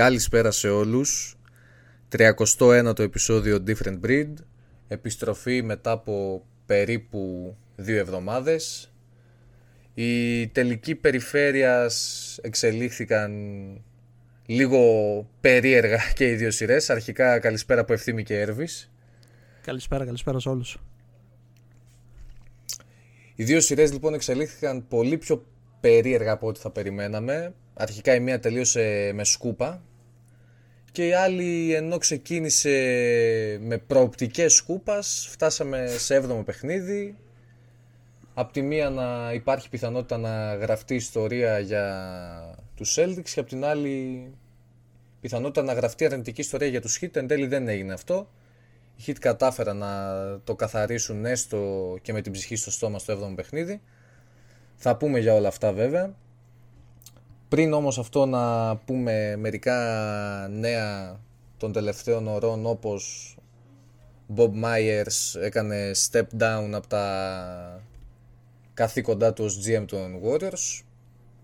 Καλησπέρα σε όλους. 31ο επεισόδιο Different Breed. Επιστροφή μετά από περίπου δύο εβδομάδες. Οι τελικοί περιφέρειας εξελίχθηκαν λίγο περίεργα και οι δύο σειρές. Αρχικά καλησπέρα από Ευθύμη και Έρβης. Καλησπέρα, καλησπέρα σε όλους. Οι δύο σειρές λοιπόν εξελίχθηκαν πολύ πιο περίεργα από ό,τι θα περιμέναμε. Αρχικά η μία τελείωσε με σκούπα και η άλλη ενώ ξεκίνησε με προοπτικές σκούπας φτάσαμε σε 7ο παιχνίδι. Απ' τη μία να υπάρχει πιθανότητα να γραφτεί ιστορία για τους Celtics και απ' την άλλη πιθανότητα να γραφτεί αρνητική ιστορία για τους Heat. Εν τέλει δεν έγινε αυτό. Οι Heat κατάφεραν να το καθαρίσουν έστω και με την ψυχή στο στόμα στο 7ο παιχνίδι. Θα πούμε για όλα αυτά βέβαια πριν όμως αυτό να πούμε μερικά νέα των τελευταίων ωρών όπως Bob Myers έκανε step down από τα καθήκοντά του ως GM των Warriors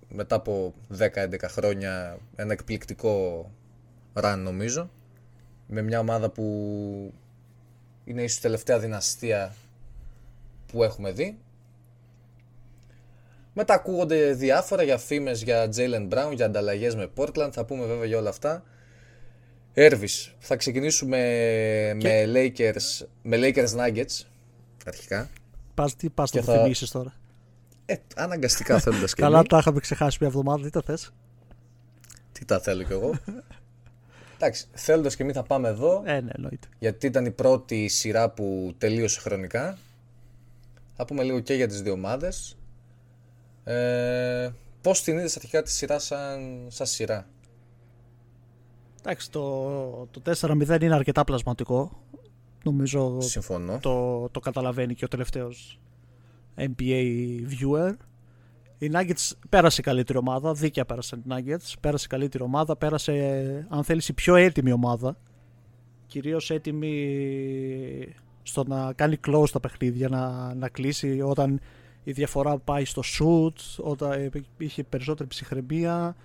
μετά από 10-11 χρόνια ένα εκπληκτικό run νομίζω με μια ομάδα που είναι ίσως τελευταία δυναστεία που έχουμε δει μετά ακούγονται διάφορα για φήμες για Jalen Brown, για ανταλλαγές με Portland. Θα πούμε βέβαια για όλα αυτά. Έρβης, θα ξεκινήσουμε με, Lakers, με Lakers Nuggets αρχικά. Πας, τι πας να θα... θυμίσεις τώρα. Ε, αναγκαστικά θέλοντας και Καλά τα είχαμε ξεχάσει μια εβδομάδα, τι τα θες. Τι τα θέλω κι εγώ. Εντάξει, θέλοντας και εμείς θα πάμε εδώ. Ε, ναι, εννοείται. Γιατί ήταν η πρώτη σειρά που τελείωσε χρονικά. Θα πούμε λίγο και για τις δύο ομάδες. Ε, Πώς την είδε αρχικά τη σειρά σαν, σαν σειρά; Εντάξει, το, το 4-0 είναι αρκετά πλασματικό. Νομίζω Συμφωνώ. Το, το καταλαβαίνει και ο τελευταίος NBA viewer. Η Nuggets πέρασε η καλύτερη ομάδα, δίκαια πέρασε η Nuggets, πέρασε η καλύτερη ομάδα, πέρασε αν θέλεις η πιο έτοιμη ομάδα, κυρίως έτοιμη στο να κάνει close τα παιχνίδια, να, να κλείσει όταν η διαφορά πάει στο shoot, όταν είχε περισσότερη ψυχραιμία,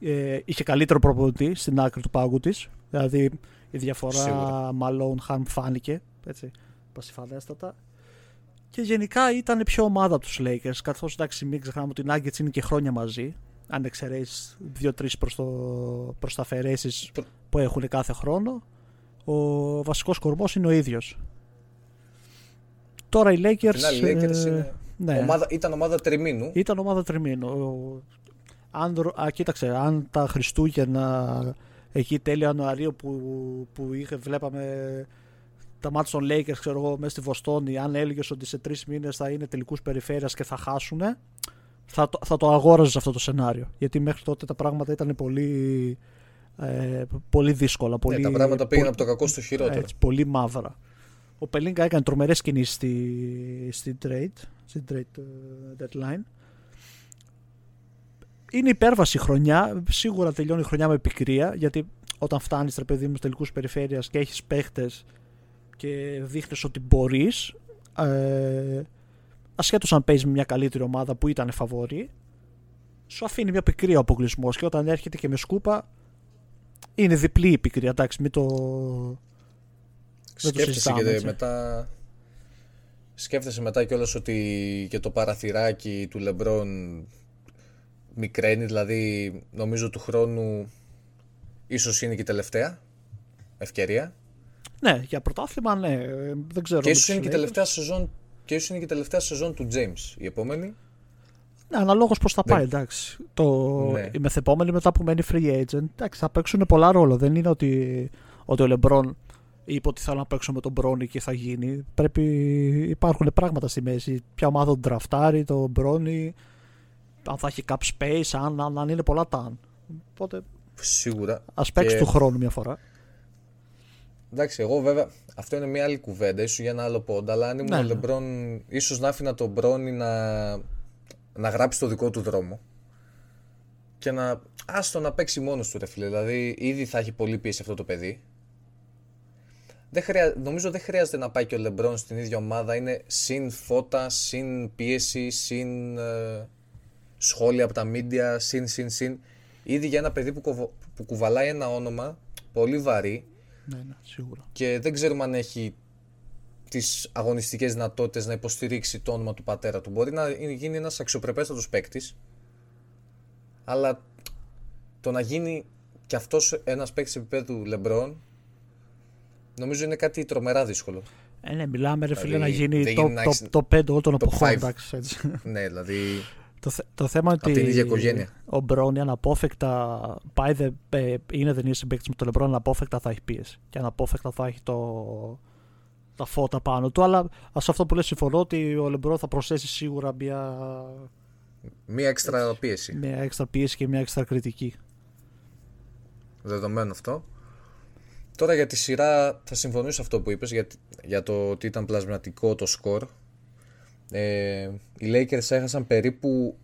ε, είχε καλύτερο προπονητή στην άκρη του πάγου της, δηλαδή η διαφορά μάλλον χαν φάνηκε, έτσι, πασιφανέστατα. Και γενικά ήταν πιο ομάδα τους Lakers, καθώς εντάξει μην ξεχνάμε ότι οι Nuggets είναι και χρόνια μαζί, αν εξαιρέσεις δύο-τρεις προς τα αφαιρέσεις που έχουν κάθε χρόνο. Ο βασικός κορμός είναι ο ίδιος. Τώρα οι Lakers. Οι Lakers είναι ναι. Ομάδα, ήταν ομάδα τριμήνου. Ήταν ομάδα τριμήνου. Αν, α, κοίταξε, αν τα Χριστούγεννα εκεί τέλειο Ιανουαρίου που, που είχε, βλέπαμε τα μάτια των Lakers ξέρω εγώ, μέσα στη Βοστόνη, αν έλεγες ότι σε τρεις μήνες θα είναι τελικούς περιφέρειας και θα χάσουν, θα το, θα το αγόραζες αυτό το σενάριο. Γιατί μέχρι τότε τα πράγματα ήταν πολύ, ε, πολύ δύσκολα. Πολύ, ναι, τα πράγματα πήγαν από το κακό στο χειρότερο. Έτσι, πολύ μαύρα. Ο Πελίνκα έκανε τρομερές κινήσεις στη, στη trade, στη trade ε, deadline. Είναι υπέρβαση χρονιά. Σίγουρα τελειώνει η χρονιά με πικρία. Γιατί όταν φτάνεις ρε παιδί μου τελικούς περιφέρειας και έχεις παίχτες και δείχνεις ότι μπορείς, ε, ασχέτως αν παίζεις με μια καλύτερη ομάδα που ήταν φαβόρη, σου αφήνει μια πικρία ο αποκλεισμός. Και όταν έρχεται και με σκούπα, είναι διπλή η πικρία. Εντάξει, μην το, Σκέφτεσαι και μετά. Σκέφτεσαι μετά κιόλας ότι και το παραθυράκι του Λεμπρόν μικραίνει, δηλαδή νομίζω του χρόνου ίσως είναι και η τελευταία ευκαιρία. Ναι, για πρωτάθλημα ναι, δεν ξέρω. Και ίσως είναι και, η τελευταία σεζόν, και ίσως είναι και η τελευταία σεζόν του James η επόμενη. Ναι, αναλόγως πώς θα πάει, εντάξει. Το... Ναι. Η μεθεπόμενη μετά που μένει free agent, εντάξει, θα παίξουν πολλά ρόλο. Δεν είναι ότι, ότι ο Λεμπρόν είπε ότι θέλω να παίξω με τον Μπρόνι και θα γίνει. Πρέπει, υπάρχουν πράγματα στη μέση. Ποια ομάδα τον τραφτάρει, τον Μπρόνι, αν θα έχει cap space, αν, αν, αν είναι πολλά τα Οπότε. Σίγουρα. Α παίξει του χρόνου μια φορά. Εντάξει, εγώ βέβαια αυτό είναι μια άλλη κουβέντα, ίσως για ένα άλλο πόντα. Αλλά αν ήμουν ναι, ο ναι. Λεμπρόν, ίσως να άφηνα τον Μπρόνι να, να γράψει το δικό του δρόμο. Και να. Άστο να παίξει μόνος του, ρε φίλε. Δηλαδή, ήδη θα έχει πολύ πίεση αυτό το παιδί δεν χρεια... νομίζω δεν χρειάζεται να πάει και ο Λεμπρόν στην ίδια ομάδα. Είναι συν φώτα, συν πίεση, συν ε, σχόλια από τα μίντια, συν, συν, συν. Ήδη για ένα παιδί που, κοβο... που κουβαλάει ένα όνομα πολύ βαρύ Ναι, ναι, σίγουρα. και δεν ξέρουμε αν έχει τις αγωνιστικές δυνατότητες να υποστηρίξει το όνομα του πατέρα του. Μπορεί να γίνει ένας αξιοπρεπέστατος παίκτης, αλλά το να γίνει και αυτός ένας παίκτης επίπεδου Λεμπρόν νομίζω είναι κάτι τρομερά δύσκολο. Ε, ναι, μιλάμε ρε φίλε Δηλαδή, να γίνει δεν το, γίνει να το, έχεις- το 5 όλων των top εποχών. five. εντάξει, έτσι. ναι, δηλαδή το, θε- το θέμα είναι Απ' ότι την ίδια οικογένεια. ο Μπρόνι αναπόφευκτα πάει δε, ε, είναι δεν είναι συμπαίκτης με τον Λεμπρόν αναπόφευκτα θα έχει πίεση και αναπόφευκτα θα έχει το, τα φώτα πάνω του αλλά σε αυτό που λες συμφωνώ ότι ο Λεμπρόν θα προσθέσει σίγουρα μια, μία έξτρα πίεση. μια έξτρα πίεση και μια έξτρα κριτική Δεδομένο αυτό. Τώρα για τη σειρά θα συμφωνήσω σε αυτό που είπες για, για το ότι ήταν πλασματικό το σκορ. Ε, οι Lakers έχασαν περίπου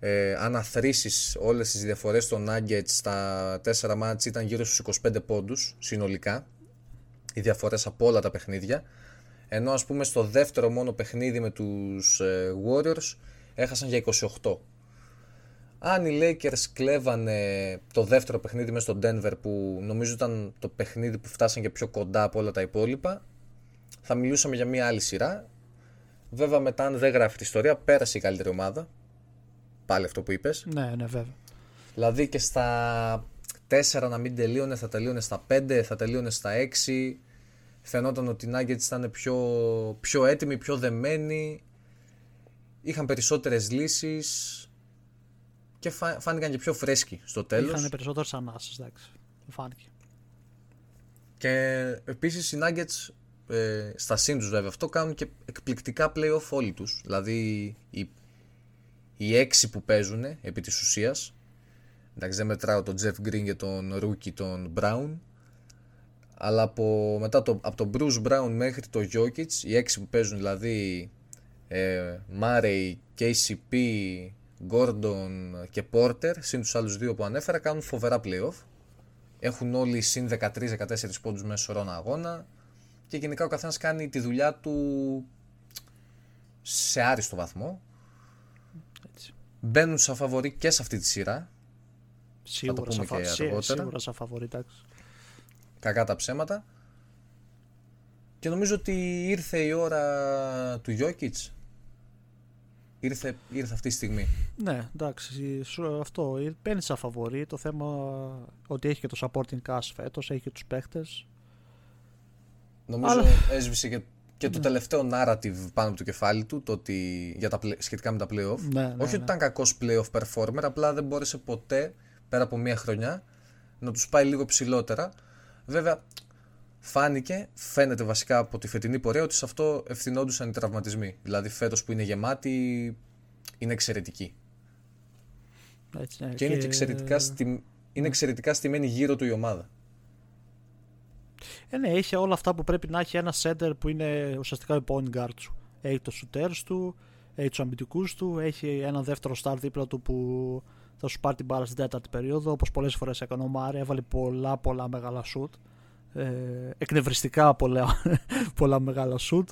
ε, αν αθροίσεις όλες τις διαφορές των Nuggets στα 4 μάτς ήταν γύρω στους 25 πόντους συνολικά οι διαφορές από όλα τα παιχνίδια ενώ ας πούμε στο δεύτερο μόνο παιχνίδι με τους ε, Warriors έχασαν για 28 αν οι Lakers κλέβανε το δεύτερο παιχνίδι μέσα στο Denver που νομίζω ήταν το παιχνίδι που φτάσαν και πιο κοντά από όλα τα υπόλοιπα θα μιλούσαμε για μια άλλη σειρά. Βέβαια μετά αν δεν γράφει τη ιστορία πέρασε η καλύτερη ομάδα. Πάλι αυτό που είπες. Ναι ναι βέβαια. Δηλαδή και στα 4 να μην τελείωνε θα τελείωνε στα 5 θα τελείωνε στα 6 φαινόταν ότι οι Nuggets ήταν πιο, πιο έτοιμοι πιο δεμένοι. Είχαν περισσότερες λύσεις και φα- φάνηκαν και πιο φρέσκοι στο τέλος. Είχαν περισσότερες ανάσες εντάξει. Φάνηκε. Και επίσης οι Nuggets ε, στα συν τους βέβαια αυτό κάνουν και εκπληκτικά playoff όλοι τους. Δηλαδή οι, οι έξι που παίζουν επί της ουσίας. Εντάξει δεν μετράω τον Jeff Green και τον Rookie τον Brown. Αλλά από, μετά το, από τον Bruce Brown μέχρι το Jokic οι έξι που παίζουν δηλαδή ε, Murray, KCP, Gordon και Porter συν τους άλλους δύο που ανέφερα κάνουν φοβερά playoff έχουν όλοι συν 13-14 πόντους μέσα σε ρώνα αγώνα και γενικά ο καθένας κάνει τη δουλειά του σε άριστο βαθμό. έτσι. Μπαίνουν σαν φαβορή και σε αυτή τη σειρά, Σίγουρα, πούμε σαν και φα- σί- αργότερα. σίγουρα σαν φαβορή, εντάξει. κακά τα ψέματα. Και νομίζω ότι ήρθε η ώρα του Jokic. Ήρθε, ήρθε αυτή τη στιγμή. Ναι, εντάξει, σου- αυτό ε, παίρνεις σαν φαβορή. Το θέμα ότι έχει και το supporting cast φέτος, έχει και τους παίχτες. Νομίζω Αλλά- έσβησε και, και το τελευταίο narrative πάνω από το κεφάλι του το ότι, για τα, play- σχετικά με τα playoff. Ναι, ναι, Όχι ναι. ότι ήταν κακός playoff performer, απλά δεν μπόρεσε ποτέ πέρα από μία χρονιά να τους πάει λίγο ψηλότερα. Βέβαια, φάνηκε, φαίνεται βασικά από τη φετινή πορεία ότι σε αυτό ευθυνόντουσαν οι τραυματισμοί. Δηλαδή, φέτος που είναι γεμάτη, είναι εξαιρετική. Έτσι, ναι, Και, είναι και εξαιρετικά, στη... είναι εξαιρετικά στημένη γύρω του η ομάδα. Ε, ναι, έχει όλα αυτά που πρέπει να έχει ένα center που είναι ουσιαστικά ο point guard σου. Έχει το shooters του, έχει τους αμυντικούς του, έχει ένα δεύτερο star δίπλα του που θα σου πάρει την μπάλα στην τέταρτη περίοδο. Όπως πολλές φορές έκανε ο Μάρε, έβαλε πολλά πολλά μεγάλα shoot. Ε, εκνευριστικά πολλά, πολλά μεγάλα shoot.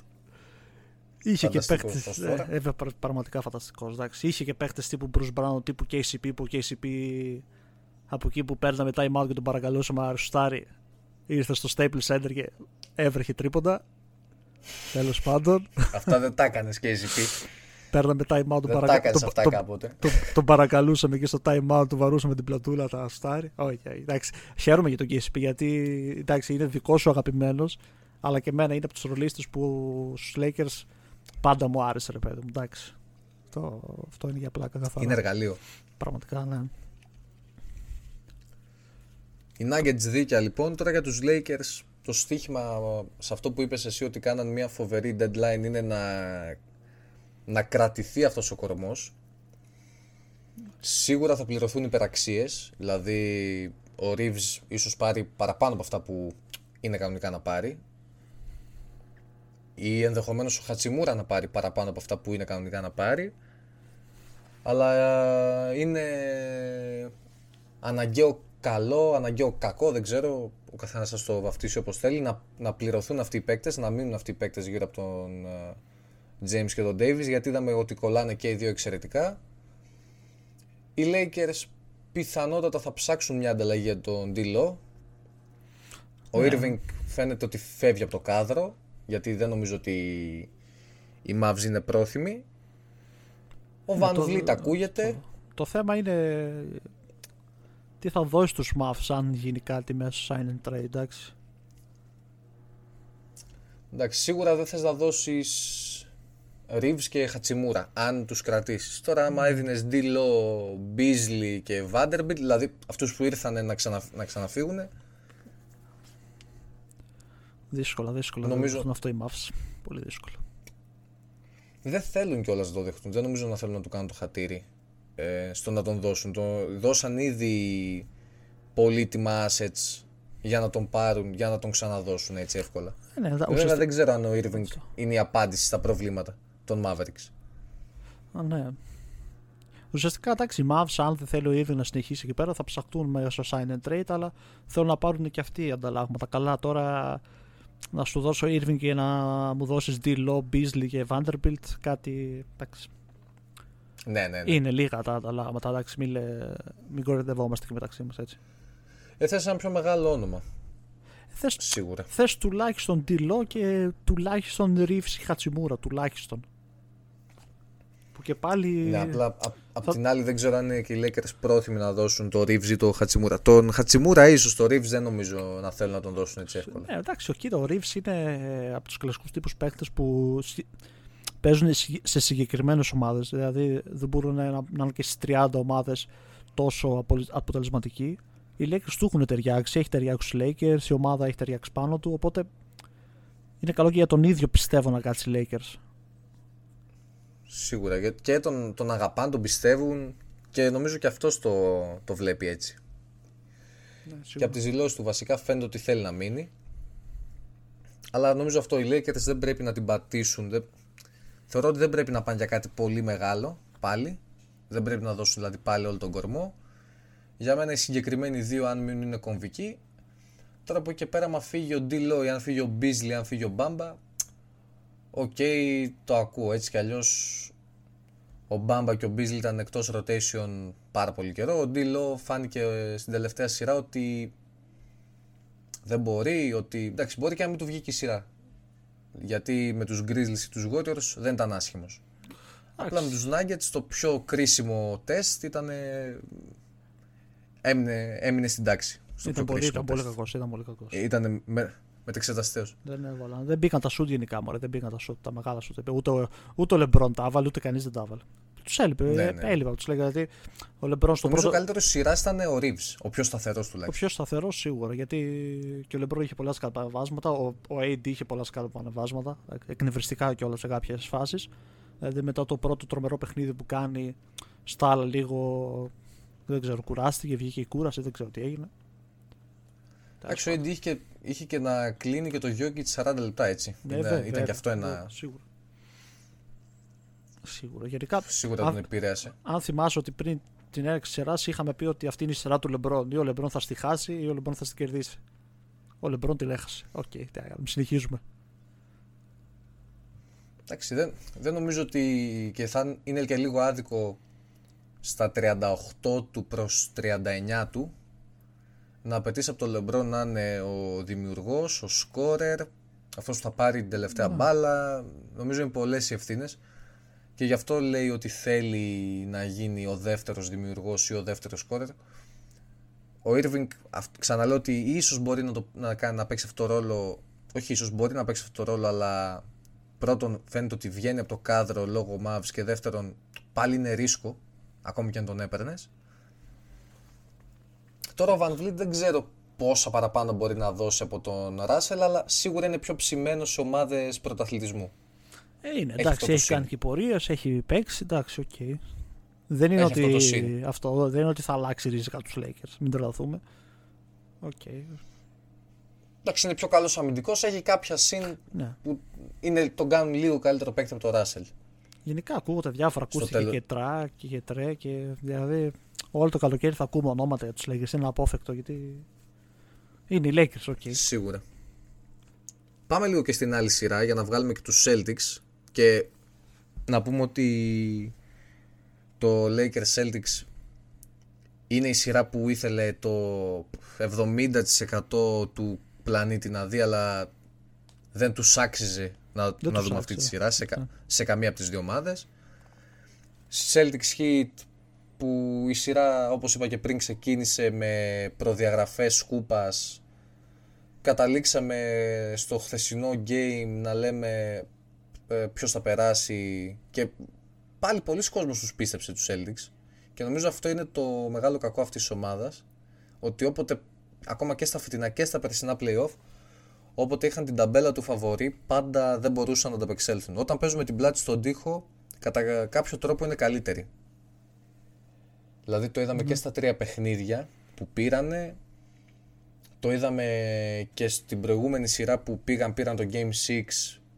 Είχε και Φανταστικός παίχτε. ως τώρα. Ε, ε, πρα- πραγματικά φανταστικός. Είχε και παίχτε τύπου Bruce Brown, τύπου KCP που KCP από εκεί που παίρναμε time out και τον παρακαλούσαμε να ρουστάρει ήρθες στο Staples Center και έβρεχε τρίποντα. Τέλος πάντων, Αυτά δεν τα έκανες και KCP. Παίρναμε time out τον, δεν τα παρακα... έκανες τον, αυτά τον, κάποτε. τον, τον παρακαλούσαμε και στο time out, του βαρούσαμε την πλατούλα, τα στάρι. Όχι, όχι, εντάξει. Χαίρομαι για τον KCP γιατί εντάξει, είναι δικό σου αγαπημένος, αλλά και εμένα είναι από τους ρολίστες που στους Lakers πάντα μου άρεσε, ρε παιδί μου. Εντάξει. Αυτό, αυτό είναι για πλάκα καθαρά. Είναι εργαλείο. Πραγματικά, ναι. Οι Nuggets δίκαια λοιπόν. Τώρα για τους Lakers το στοίχημα σε αυτό που είπες εσύ ότι κάναν μια φοβερή deadline είναι να, να κρατηθεί αυτός ο κορμός. Σίγουρα θα πληρωθούν υπεραξίες. Δηλαδή ο Reeves ίσως πάρει παραπάνω από αυτά που είναι κανονικά να πάρει. Ή ενδεχομένως ο Χατσιμούρα να πάρει παραπάνω από αυτά που είναι κανονικά να πάρει. Αλλά ε, είναι αναγκαίο καλό, αναγκαίο κακό, δεν ξέρω. Ο καθένας σας το βαφτίσει όπως θέλει. Να, να πληρωθούν αυτοί οι παίκτες, να μείνουν αυτοί οι παίκτες γύρω από τον ε, James και τον Davis, γιατί είδαμε ότι κολλάνε και οι δύο εξαιρετικά. Οι Lakers πιθανότατα θα ψάξουν μια ανταλλαγή για τον Ντιλό. Ο Ναι. Irving φαίνεται ότι φεύγει από το κάδρο, γιατί δεν νομίζω ότι οι Mavs είναι πρόθυμοι. Ο Van Ναι, το- Vliet ακούγεται. Το θέμα είναι τι θα δώσει τους Mavs αν γίνει κάτι μέσα στο sign and trade, εντάξει. Εντάξει, σίγουρα δεν θες να δώσεις Reeves και Χατσιμούρα, αν τους κρατήσεις. Τώρα, άμα έδινες Ντίλο, Beasley και Vanderbilt, δηλαδή αυτούς που ήρθαν να, ξανα, να ξαναφύγουν, Δύσκολα, δύσκολα. Νομίζω- Νομίζω... αυτό οι Mavs. Πολύ δύσκολο. δεν θέλουν κιόλας να το δεχτούν. Δεν νομίζω να θέλουν να του κάνουν το χατήρι ε, στο να τον δώσουν. Το, δώσαν ήδη πολύτιμα assets για να τον πάρουν, για να τον ξαναδώσουν έτσι εύκολα. Ε, ναι, Βέβαια ουσιαστικά- δεν ξέρω αν ο Irving είναι η απάντηση στα προβλήματα των Mavericks. Α, ναι. Ουσιαστικά, εντάξει, οι Mavs, αν δεν θέλει ο Irving να συνεχίσει εκεί πέρα, θα ψαχτούν μέσα στο sign and trade, αλλά θέλουν να πάρουν και αυτοί ανταλλάγματα. Καλά, τώρα να σου δώσω Irving και να μου δώσεις D-Law, Beasley και Vanderbilt, κάτι. Εντάξει, Ναι, ναι, ναι. είναι λίγα τα ανταλλάγματα. Εντάξει, μην, λέ- μην κορυδευόμαστε και μεταξύ μας έτσι. Ε, θες ένα πιο μεγάλο όνομα, Θες, σίγουρα. θες τουλάχιστον D-Law και τουλάχιστον Reeves ή Χατσιμούρα, τουλάχιστον. Που και πάλι. Ναι, απλά απ' απ' θα- την άλλη δεν ξέρω αν είναι και οι Lakers πρόθυμοι να δώσουν το Reeves ή το Χατσιμούρα. Τον Χατσιμούρα ίσως το Reeves δεν νομίζω να θέλουν να τον δώσουν έτσι εύκολα. Ναι, εντάξει, ο κοίτα, ο Reeves είναι από τους κλασικούς τύπους παίκτες που συ- παίζουν σε- σε συγκεκριμένες ομάδες. Δηλαδή δεν μπορούν να, να είναι και στις 30 ομάδες τόσο απολυ- αποτελεσματικοί. Οι Lakers του έχουν ταιριάξει, έχει ταιριάξει στου Lakers, η ομάδα έχει ταιριάξει πάνω του. Οπότε είναι καλό και για τον ίδιο πιστεύω να κάτσει οι Lakers. Σίγουρα. γιατί Και τον, τον αγαπάν, τον πιστεύουν και νομίζω και αυτός το, το βλέπει έτσι. Και από τις δηλώσεις του βασικά φαίνεται ότι θέλει να μείνει. Αλλά νομίζω αυτό οι Lakers δεν πρέπει να την πατήσουν. Δεν... Θεωρώ ότι δεν πρέπει να πάνε για κάτι πολύ μεγάλο πάλι. Δεν πρέπει να δώσουν δηλαδή πάλι όλο τον κορμό. Για μένα οι συγκεκριμένοι δύο, αν μείνουν, είναι κομβικοί. Τώρα από εκεί και πέρα, αν φύγει ο D'Lo ή αν φύγει ο Beasley, αν φύγει ο Μπάμπα, οk, το ακούω. Έτσι κι αλλιώς ο Μπάμπα και ο Beasley ήταν εκτός rotation πάρα πολύ καιρό. Ο D'Lo φάνηκε ε, στην τελευταία σειρά ότι δεν μπορεί, ότι εντάξει μπορεί και να μην του βγήκε η σειρά. Γιατί με τους Grizzlies ή τους Warriors δεν ήταν άσχημος. Απλά με τους Nuggets το πιο κρίσιμο τεστ ήταν έμεινε, έμεινε στην τάξη. Στο Ήταν πιο πολύ, κρίσιμο ήταν πολύ τεστ. κακός, ήταν πολύ κακός. Ήταν με, μετεξεταστέως. Δεν έβαλαν. Δεν μπήκαν τα σουτ γενικά, μωρέ. Δεν μπήκαν τα σουτ, τα μεγάλα σουτ. Ούτε, ο- ούτε ο Λεμπρόν τα έβαλε, ούτε κανείς δεν τα έβαλε. Τους έλειπε. Ναι, ε, ναι. Έλειπε. Τους λέγανε γιατί ο Λεμπρόν στο Νομίζω ο πρώτο. καλύτερος σειράς ήταν ο Reeves, ο πιο σταθερός Ο τουλάχιστον. πιο σταθερός σίγουρα. Γιατί και ο Λεμπρόν είχε πολλά σκαλπανεβάσματα. Ο, ο AD είχε πολλά σκαλπανεβάσματα. Εκνευριστικά κιόλας σε κάποιες φάσεις. Δηλαδή μετά το πρώτο τρομερό παιχνίδι που κάνει, στα άλλα λίγο. Δεν ξέρω, κουράστηκε, βγήκε η κούραση, δεν ξέρω τι έγινε. Εντάξει, ο AD είχε και, είχε και να κλείνει και το Jokic 40 λεπτά έτσι. Ναι, Είναι- βέβαια, ήταν βέβαια, και αυτό ένα. βέβαια, Σίγουρα. Σίγουρα. Γενικά, Σίγουρα αν- τον επηρέασε. αν θυμάσαι ότι πριν την έναρξη σειρά είχαμε πει ότι αυτή είναι η σειρά του Λεμπρόν. Ή ο Λεμπρόν θα στη χάσει ή ο Λεμπρόν θα στην κερδίσει. Ο Λεμπρόν την έχασε. Οκ, τι να κάνουμε, συνεχίζουμε. Εντάξει, δεν, δεν νομίζω ότι και θα είναι και λίγο άδικο στα 38 του προς 39 του να απαιτήσει από τον Λεμπρόν να είναι ο δημιουργός, ο σκόρερ, αυτός που θα πάρει την τελευταία μπάλα. Νομίζω είναι πολλές οι ευθύνες και γι' αυτό λέει ότι θέλει να γίνει ο δεύτερος δημιουργός ή ο δεύτερος σκόρερ. Ο Irving, αυ- ξαναλέω ότι ίσως μπορεί να, το, να, κάνει, να παίξει αυτό το ρόλο, όχι ίσως μπορεί να παίξει αυτό το ρόλο, αλλά πρώτον φαίνεται ότι βγαίνει από το κάδρο λόγω Mavs και δεύτερον πάλι είναι ρίσκο, ακόμη και αν τον έπαιρνες. Τώρα ο Van Vliet δεν ξέρω πόσα παραπάνω μπορεί να δώσει από τον Russell, αλλά σίγουρα είναι πιο ψημένος σε ομάδες πρωταθλητισμού. Ε, είναι, Έχει εντάξει, αυτό το έχει σύν. κάνει και πορείες, έχει παίξει, εντάξει, οκ. Δεν είναι, Έχει αυτό το ότι, σύν. αυτό, δεν είναι ότι θα αλλάξει ριζικά τους Lakers. Μην τρελαθούμε. Οκ. Εντάξει, είναι πιο καλός αμυντικός, έχει κάποια συν Ναι. που είναι, τον κάνουν λίγο καλύτερο παίκτη από τον Russell. Γενικά ακούγονται διάφορα. Στο Ακούστηκε τέλος. και τρά και, και τρέ και δηλαδή όλο το καλοκαίρι θα ακούμε ονόματα για τους Lakers. Είναι αναπόφευκτο γιατί είναι οι Lakers, ok. Σίγουρα. Πάμε λίγο και στην άλλη σειρά για να βγάλουμε και τους Celtics και να πούμε ότι το Lakers Celtics είναι η σειρά που ήθελε το 70% του πλανήτη να δει, αλλά δεν τους άξιζε να, να δούμε αυτή τη σειρά σε, ναι. σε καμία από τις δύο ομάδες. Celtics Heat που η σειρά όπως είπα και πριν ξεκίνησε με προδιαγραφές σκούπας καταλήξαμε στο χθεσινό game να λέμε ε, ποιος θα περάσει και πάλι πολλοί κόσμος τους πίστεψε τους Celtics και νομίζω αυτό είναι το μεγάλο κακό αυτής της ομάδας ότι όποτε ακόμα και στα φετινά και στα περσινά playoff όποτε είχαν την ταμπέλα του φαβορή πάντα δεν μπορούσαν να ανταπεξέλθουν. Όταν παίζουμε την πλάτη στον τοίχο κατά κάποιο τρόπο είναι καλύτερη. Δηλαδή το ειδαμε και στα τρία παιχνίδια που πήρανε. Το είδαμε και στην προηγούμενη σειρά που πήγαν, πήραν το Game 6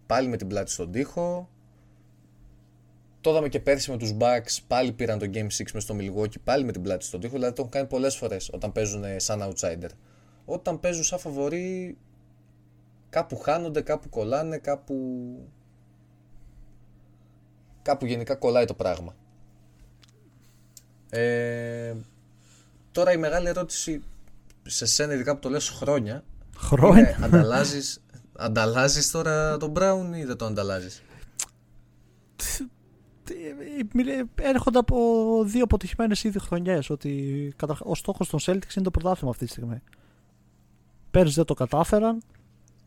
πάλι με την πλάτη στον τοίχο. Το είδαμε και πέρσι με τους Bucks, πάλι πήραν το Game 6 μες στο Milwaukee, πάλι με την πλάτη στον τοίχο. Δηλαδή το έχουν κάνει πολλές φορές όταν παίζουν σαν outsider. Όταν παίζουν σαν φαβορή, κάπου χάνονται, κάπου κολλάνε, κάπου... Κάπου γενικά κολλάει το πράγμα. Ε, τώρα η μεγάλη ερώτηση σε σένα ειδικά που το λες χρόνια Χρόνια ανταλλάζεις, ανταλλάζεις τώρα τον Brown ή δεν το ανταλλάζεις; Έρχονται από δύο αποτυχημένες ήδη χρονιές. Ότι ο στόχος των Celtics είναι το πρωτάθλημα αυτή τη στιγμή. Πέρυσι δεν το κατάφεραν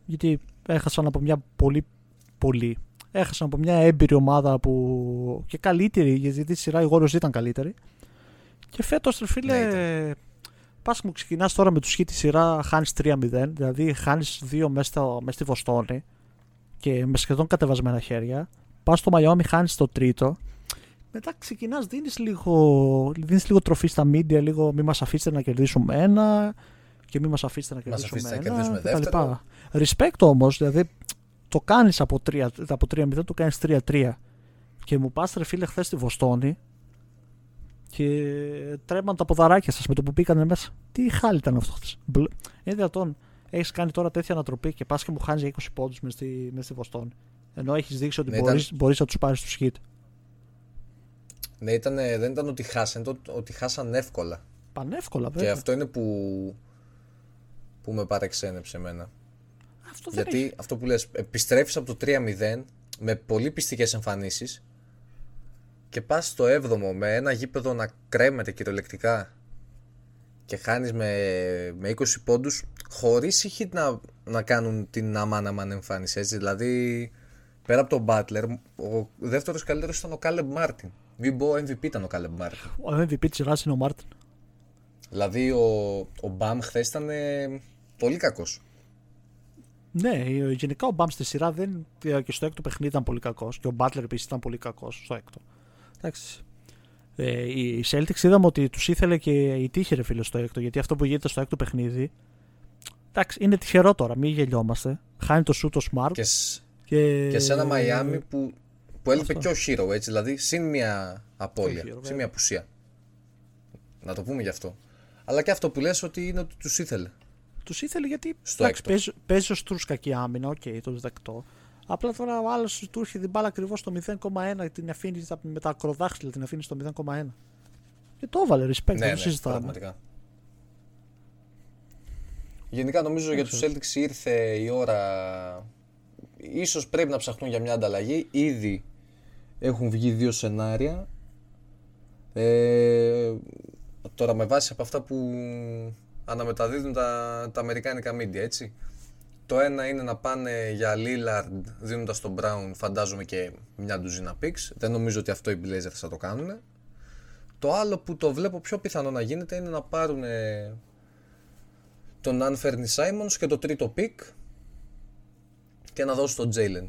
γιατί έχασαν από μια πολύ. πολύ. Έχασαν από μια έμπειρη ομάδα που. και καλύτερη, γιατί η σειρά η Warriors ήταν καλύτερη. Και φέτος, φίλε, ναι, πας μου ξεκινάς τώρα με τους χ τη σειρά, χάνεις 3-0. Δηλαδή, χάνεις 2 μέσα στη Βοστόνη και με σχεδόν κατεβασμένα χέρια. Πας στο Μαϊόμι, χάνεις το τρίτο. Μετά ξεκινάς, δίνεις λίγο, δίνεις λίγο τροφή στα media, λίγο μη μας αφήσετε να κερδίσουμε ένα και μη μας αφήσετε να κερδίσουμε μας ένα. Να κερδίσουμε Respect όμως, δηλαδή το κάνεις από 3-0, από 3 το κάνεις 3-3. Και μου πας ρε φίλε χθες στη Βοστόνη και τρέμαν τα ποδαράκια σας με το που μπήκανε μέσα. Τι χάλι ήταν αυτό. Είναι δυνατόν, έχεις κάνει τώρα τέτοια ανατροπή και πας και μου χάνεις 20 πόντους μες στη, στη Βοστόνη. Ενώ έχεις δείξει ότι ναι, μπορείς να τους πάρεις τους hit. Ναι, ήταν, δεν ήταν ότι χάσαν, ήταν ότι χάσαν εύκολα. Πανεύκολα, βέβαια. Και αυτό είναι που, που με παρεξένεψε εμένα. Αυτό Γιατί έχει. αυτό που λες, επιστρέφεις από το 3-0 με πολύ πειστικές εμφανίσεις και πας στο 7ο με ένα γήπεδο να κρέμεται κυριολεκτικά και χάνεις με, με 20 πόντους χωρίς οι να, να κάνουν την αμάν αμάν εμφάνιση έτσι. Δηλαδή πέρα από τον Butler ο δεύτερος καλύτερος ήταν ο Caleb Μάρτιν. Μην πω MVP ήταν ο Caleb Μάρτιν. Ο MVP της σειράς είναι ο Μάρτιν. Δηλαδή ο, ο Μπαμ χθες ήταν πολύ κακός. Ναι, γενικά ο Μπαμ στη σειρά δεν, και στο έκτο παιχνίδι ήταν πολύ κακός. Και ο Μπάτλερ επίσης ήταν πολύ κακός στο έκτο. Εντάξει. Ε, οι Celtics είδαμε ότι τους ήθελε και η τύχη ρε φίλε στο έκτο. Γιατί αυτό που γίνεται στο έκτο παιχνίδι. Εντάξει, είναι τυχερό τώρα, μην γελιόμαστε. Χάνει το σου το Smart. Και, και... και σε ένα Μαϊάμι που, που έλειπε και ο Hero, έτσι. Δηλαδή, συν μια απώλεια, συν μια απουσία. Να το πούμε γι' αυτό. Αλλά και αυτό που λες ότι είναι ότι τους ήθελε. Τους ήθελε γιατί εντάξει, παίζει, παίζει ο Στρούς κακή άμυνα, ok, okay, το δεκτό. Απλά τώρα ο άλλος του έρχεται την μπάλα ακριβώς στο 0,1 την αφήνει με τα ακροδάχτυλα, την αφήνει στο 0,1. Και το έβαλε, respect, ναι, δεν ναι, συζητάμε. Πραγματικά. Γενικά νομίζω για τους Celtics ήρθε η ώρα ίσως πρέπει να ψαχτούν για μια ανταλλαγή ήδη έχουν βγει δύο σενάρια ε, τώρα με βάση από αυτά που αναμεταδίδουν τα, τα αμερικάνικα media έτσι το ένα είναι να πάνε για Lillard δίνοντας τον Brown, φαντάζομαι και μια ντουζίνα picks. Δεν νομίζω ότι αυτό οι Blazers θα το κάνουν. Το άλλο που το βλέπω πιο πιθανό να γίνεται είναι να πάρουν τον Anthony Simons και το τρίτο pick και να δώσουν τον Jalen.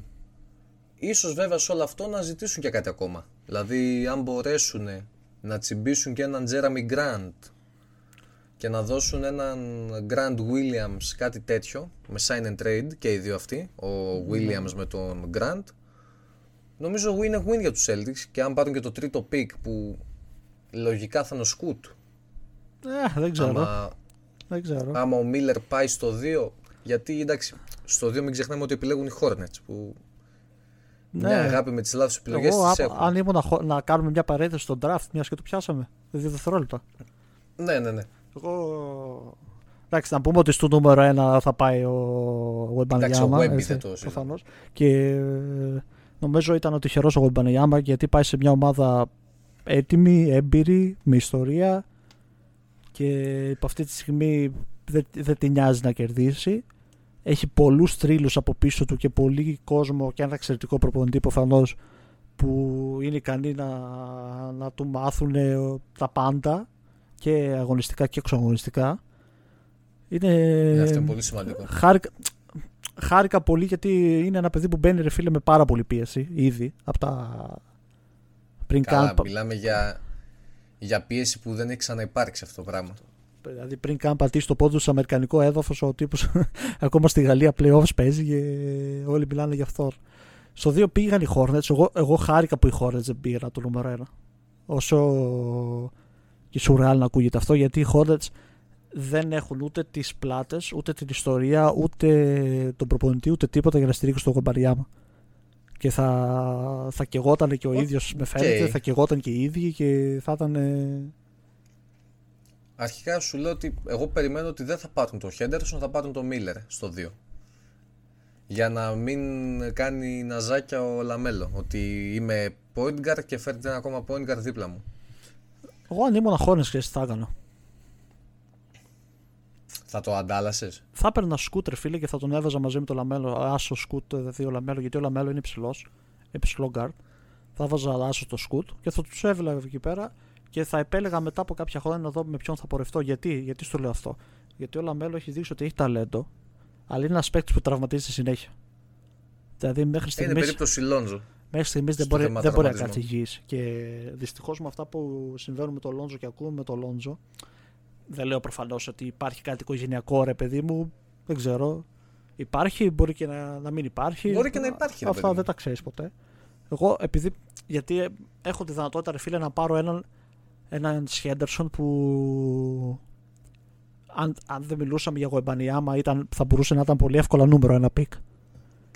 Ίσως βέβαια σε όλο αυτό να ζητήσουν και κάτι ακόμα. Δηλαδή αν μπορέσουν να τσιμπήσουν και έναν Jeremy Grant και να δώσουν έναν Grant Williams κάτι τέτοιο με sign and trade και οι δύο αυτοί, ο Williams με τον Grant νομίζω win win για τους Celtics και αν πάρουν και το τρίτο pick που λογικά θα είναι ο Scoot ε, δεν ξέρω άμα, δεν ξέρω άμα ο Miller πάει στο 2 γιατί εντάξει στο 2 μην ξεχνάμε ότι επιλέγουν οι Hornets που ναι. μια αγάπη με τις λάθος επιλογές Εγώ, τις έχουν. αν ήμουν να, να κάνουμε μια παρένθεση στο draft μιας και το πιάσαμε δύο δευτερόλεπτα Ναι, ναι, ναι. Εγώ... Εντάξει, να πούμε ότι στο νούμερο 1 θα πάει ο Wembanyama. Εντάξει, προφανώς. Και ε, νομίζω ήταν ο τυχερός ο Wembanyama γιατί πάει σε μια ομάδα έτοιμη, έμπειρη, με ιστορία και από αυτή τη στιγμή δεν, δεν την νοιάζει να κερδίσει. Έχει πολλούς τρίλους από πίσω του και πολύ κόσμο και ένα εξαιρετικό προπονητή προφανώς που είναι ικανοί να, να του μάθουν τα πάντα και αγωνιστικά και εξωαγωνιστικά. Είναι, είναι αυτό είναι πολύ σημαντικό. Χάρηκα, χάρηκα πολύ γιατί είναι ένα παιδί που μπαίνει ρε φίλε με πάρα πολύ πίεση ήδη από τα πριν Καλά, μιλάμε για, για πίεση που δεν έχει ξαναυπάρξει αυτό το πράγμα. Δηλαδή πριν καν πατήσει το πόδι του σε αμερικανικό έδαφος, ο τύπος ακόμα στη Γαλλία playoffs παίζει και όλοι μιλάνε γι' αυτό. Στο 2 πήγαν οι Hornets. Εγώ, εγώ χάρηκα που οι Hornets δεν πήγαν το νούμερο 1. Όσο και σουρεάλ να ακούγεται αυτό, γιατί οι Hornets δεν έχουν ούτε τις πλάτες, ούτε την ιστορία, ούτε τον προπονητή, ούτε τίποτα για να στηρίξουν τον Κομπαριάμα. Και θα, θα καιγόταν και ο ίδιος, με φαίνεται, θα καιγόταν και οι ίδιοι και θα ήταν Αρχικά σου λέω ότι εγώ περιμένω ότι δεν θα πάρουν το Χέντερσον, θα πάρουν το Μίλλερ στο 2. Για να μην κάνει ναζάκια ο Λαμέλο. Ότι είμαι point guard και φέρνει ένα ακόμα point guard δίπλα μου. Εγώ αν ήμουν χώρε και θα έκανα. Θα το αντάλλασσες; Θα έπαιρνα Scoot, φίλε, και θα τον έβαζα μαζί με το Λαμέλο. Άσο Scoot, δηλαδή ο Λαμέλο, γιατί ο Λαμέλο είναι υψηλός. Υψηλό guard. Θα βάζα άσο το Scoot και θα τους έβλεπα εκεί πέρα και θα επέλεγα μετά από κάποια χρόνια να δω με ποιον θα πορευτώ. Γιατί, γιατί σου λέω αυτό. Γιατί ο Λαμέλο έχει δείξει ότι έχει ταλέντο, αλλά είναι ένας παίκτης που τραυματίζεται συνέχεια. Δηλαδή μέχρι στιγμή. Είναι περίπτωση Λόντζο. Μέχρι στιγμής δεν μπορεί, δεν μπορεί να κάτσει υγιή. Και δυστυχώς με αυτά που συμβαίνουν με το Λόντζο και ακούμε με το Λόντζο, δεν λέω προφανώς ότι υπάρχει κάτι οικογενειακό ρε παιδί μου. Δεν ξέρω. Υπάρχει, μπορεί και να, να μην υπάρχει. Μπορεί και να υπάρχει. Αυτά δεν τα ξέρεις ποτέ. Εγώ επειδή. Γιατί έχω τη δυνατότητα, ρε φίλε, να πάρω έναν έναν Χέντερσον που αν, αν δεν μιλούσαμε για Γουεμπανιάμα ήταν, θα μπορούσε να ήταν πολύ εύκολα νούμερο ένα pick.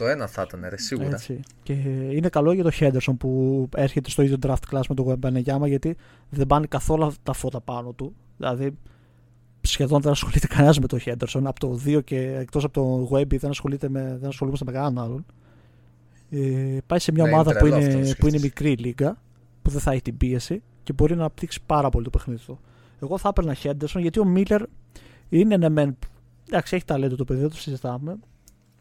Το ένα θα ήταν, ρε, σίγουρα. Έτσι. Και είναι καλό για το Χέντερσον που έρχεται στο ίδιο draft class με τον Γουεμπανιάμα γιατί δεν πάνε καθόλου τα φώτα πάνω του. Δηλαδή σχεδόν δεν ασχολείται κανένας με τον Χέντερσον. Από το 2 και εκτός από τον Γουέμπι δεν, ασχολείται με, δεν ασχολούμαστε με κανέναν άλλον. Ε, πάει σε μια ναι, ομάδα που είναι, που είναι μικρή λίγα που δεν θα έχει την πίεση και μπορεί να απτύξει πάρα πολύ το παιχνίδι του. Εγώ θα έπαιρνα Χέντερσον γιατί ο Μίλλερ είναι ναι μεν. Εντάξει, έχει ταλέντο το παιδί, δεν το συζητάμε.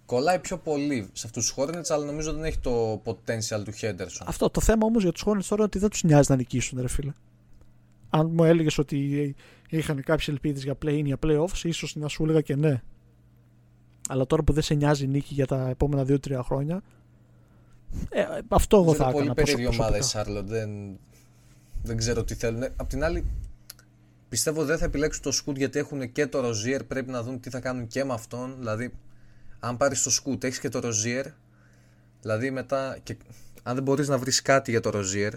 Κολλάει πιο πολύ σε αυτούς τους Hornets, αλλά νομίζω δεν έχει το potential του Χέντερσον. Αυτό το θέμα όμως για τους Hornets τώρα είναι ότι δεν τους νοιάζει να νικήσουν, ρε φίλε. Αν μου έλεγες ότι είχαν κάποιες ελπίδες για play-in για playoffs, ίσως να σου έλεγα και ναι. Αλλά τώρα που δεν σε νοιάζει νίκη για τα επόμενα 2-3 χρόνια, ε, αυτό εγώ θα έκανα. Είναι πολύ περίεργη ομάδα η Σάρλοντ. Δεν, δεν ξέρω τι θέλουν. Απ' την άλλη, πιστεύω δεν θα επιλέξουν το σκουτ γιατί έχουν και το Ροζίερ. Πρέπει να δουν τι θα κάνουν και με αυτόν. Δηλαδή, αν πάρεις το σκουτ, έχεις και το Ροζίερ. Δηλαδή, μετά, και, αν δεν μπορείς να βρεις κάτι για το Ροζίερ,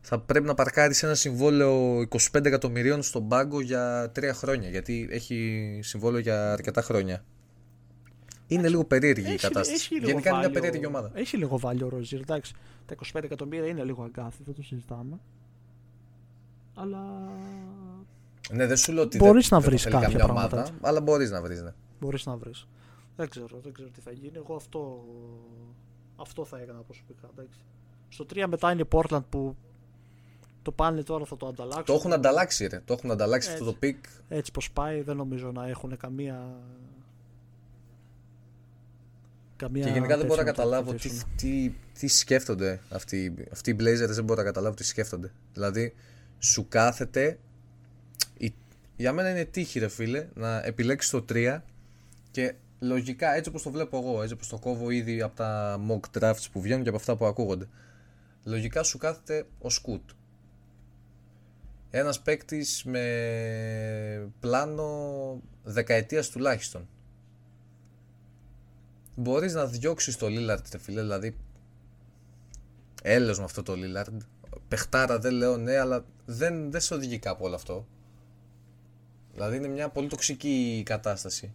θα πρέπει να παρκάρεις ένα συμβόλαιο 25 εκατομμυρίων στον πάγκο για 3 χρόνια. Γιατί έχει συμβόλαιο για αρκετά χρόνια. Είναι λίγο περίεργη η κατάσταση. Γενικά είναι μια περίεργη ομάδα. Έχει λίγο βάλιο ο Ροζίερ. Εντάξει, τα 25 εκατομμύρια είναι λίγο αγκάθι, δεν το συζητάμε. Αλλά. Ναι, δεν σου λέω ότι μπορείς δεν να βρεις κάποια πράγματα. Ομάδα, αλλά μπορείς να βρεις. Ναι. Μπορείς να βρεις. Δεν ξέρω, δεν ξέρω τι θα γίνει. Εγώ αυτό, αυτό θα έκανα προσωπικά. Εντάξει. Στο 3 μετά είναι η Portland που το πάνε τώρα θα το ανταλλάξουν. Το έχουν ανταλλάξει, ρε. Το έχουν ανταλλάξει έτσι, αυτό το pick. Έτσι πως πάει, δεν νομίζω να έχουν καμία Καμία και γενικά δεν μπορώ να καταλάβω τι, τι, τι, σκέφτονται αυτοί, αυτοί οι Blazers, δεν μπορώ να καταλάβω τι σκέφτονται. Δηλαδή, σου κάθεται. Για μένα είναι τύχη, ρε φίλε, να επιλέξεις το 3 και λογικά έτσι όπως το βλέπω εγώ, έτσι όπως το κόβω ήδη από τα mock drafts που βγαίνουν και από αυτά που ακούγονται. Λογικά σου κάθεται ο Σκούτ. Ένας παίκτης με πλάνο δεκαετίας τουλάχιστον μπορείς να διώξεις το Λίλαρντ, φίλε. Δηλαδή, έλεος με αυτό το Λίλαρντ. Πεχτάρα δεν λέω ναι, αλλά δεν, δεν σε οδηγεί κάπου όλο αυτό. Δηλαδή είναι μια πολύ τοξική κατάσταση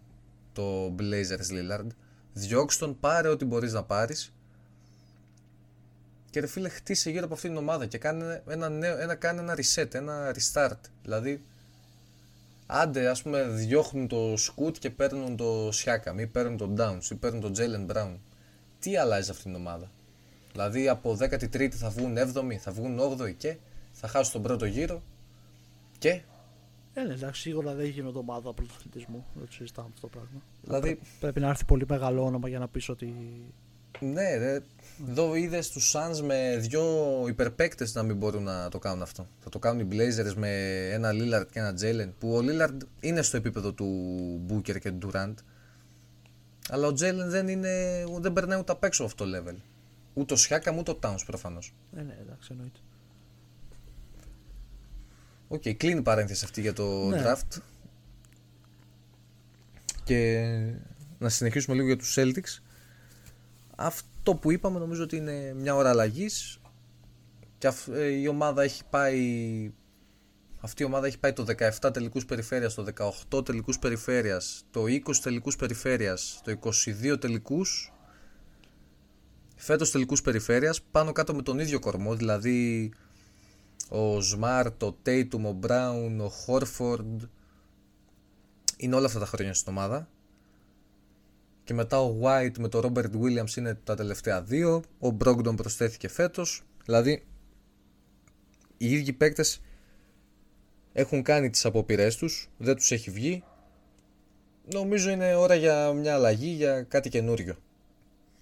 το Blazers Lillard. Διώξ τον, πάρε ό,τι μπορείς να πάρεις Και ρε φίλε, χτίσε γύρω από αυτήν την ομάδα και κάνε ένα, νέο, ένα, κάνε ένα reset, ένα restart. Δηλαδή, άντε, ας πούμε, διώχνουν το Scoot και παίρνουν το Siakam ή παίρνουν τον Downs ή παίρνουν τον Jalen Brown. Τι αλλάζει αυτήν την ομάδα; Δηλαδή, από 13η θα βγουν 7η, θα βγουν 8η και θα χάσουν τον πρώτο γύρο και ε, ναι, εντάξει, σίγουρα δεν γίνεται ομάδα πρωτοθλητισμού. Δεν το συζητάμε αυτό το πράγμα. Δηλαδή... Πρέπει να έρθει πολύ μεγάλο όνομα για να πεις ότι. Ναι, ρε. Εδώ είδες τους Suns με δύο υπερπαίκτες να μην μπορούν να το κάνουν αυτό. Θα το κάνουν οι Blazers με ένα Lillard και ένα Jalen. Που ο Lillard είναι στο επίπεδο του Booker και του Durant. Αλλά ο Jalen δεν, είναι, δεν περνάει ούτε απ' έξω αυτό το level. Ούτε ο Siakam ούτε ο Towns προφανώς. Ναι, ναι, εντάξει, εννοείται. OK, okay, κλείνει η παρένθεση αυτή για το ναι. draft. Και να συνεχίσουμε λίγο για τους Celtics. Αυτό που είπαμε νομίζω ότι είναι μια ώρα αλλαγής. Και ε, η ομάδα έχει πάει αυτή η ομάδα έχει πάει το 17 τελικούς περιφέρειας, το 18 τελικούς περιφέρειας, το 20 τελικούς περιφέρειας, το 22 τελικούς, φέτος τελικούς περιφέρειας, πάνω κάτω με τον ίδιο κορμό, δηλαδή ο Σμαρτ, ο Τέιτουμ, ο Μπράουν, ο Χόρφορντ. Είναι όλα αυτά τα χρόνια στην ομάδα. Και μετά ο White με τον Ρόμπερτ Williams είναι τα τελευταία δύο. Ο Μπρόγκτον προσθέθηκε φέτος. Δηλαδή, οι ίδιοι παίκτες έχουν κάνει τις απόπειρές τους, δεν τους έχει βγει. Νομίζω είναι ώρα για μια αλλαγή, για κάτι καινούριο.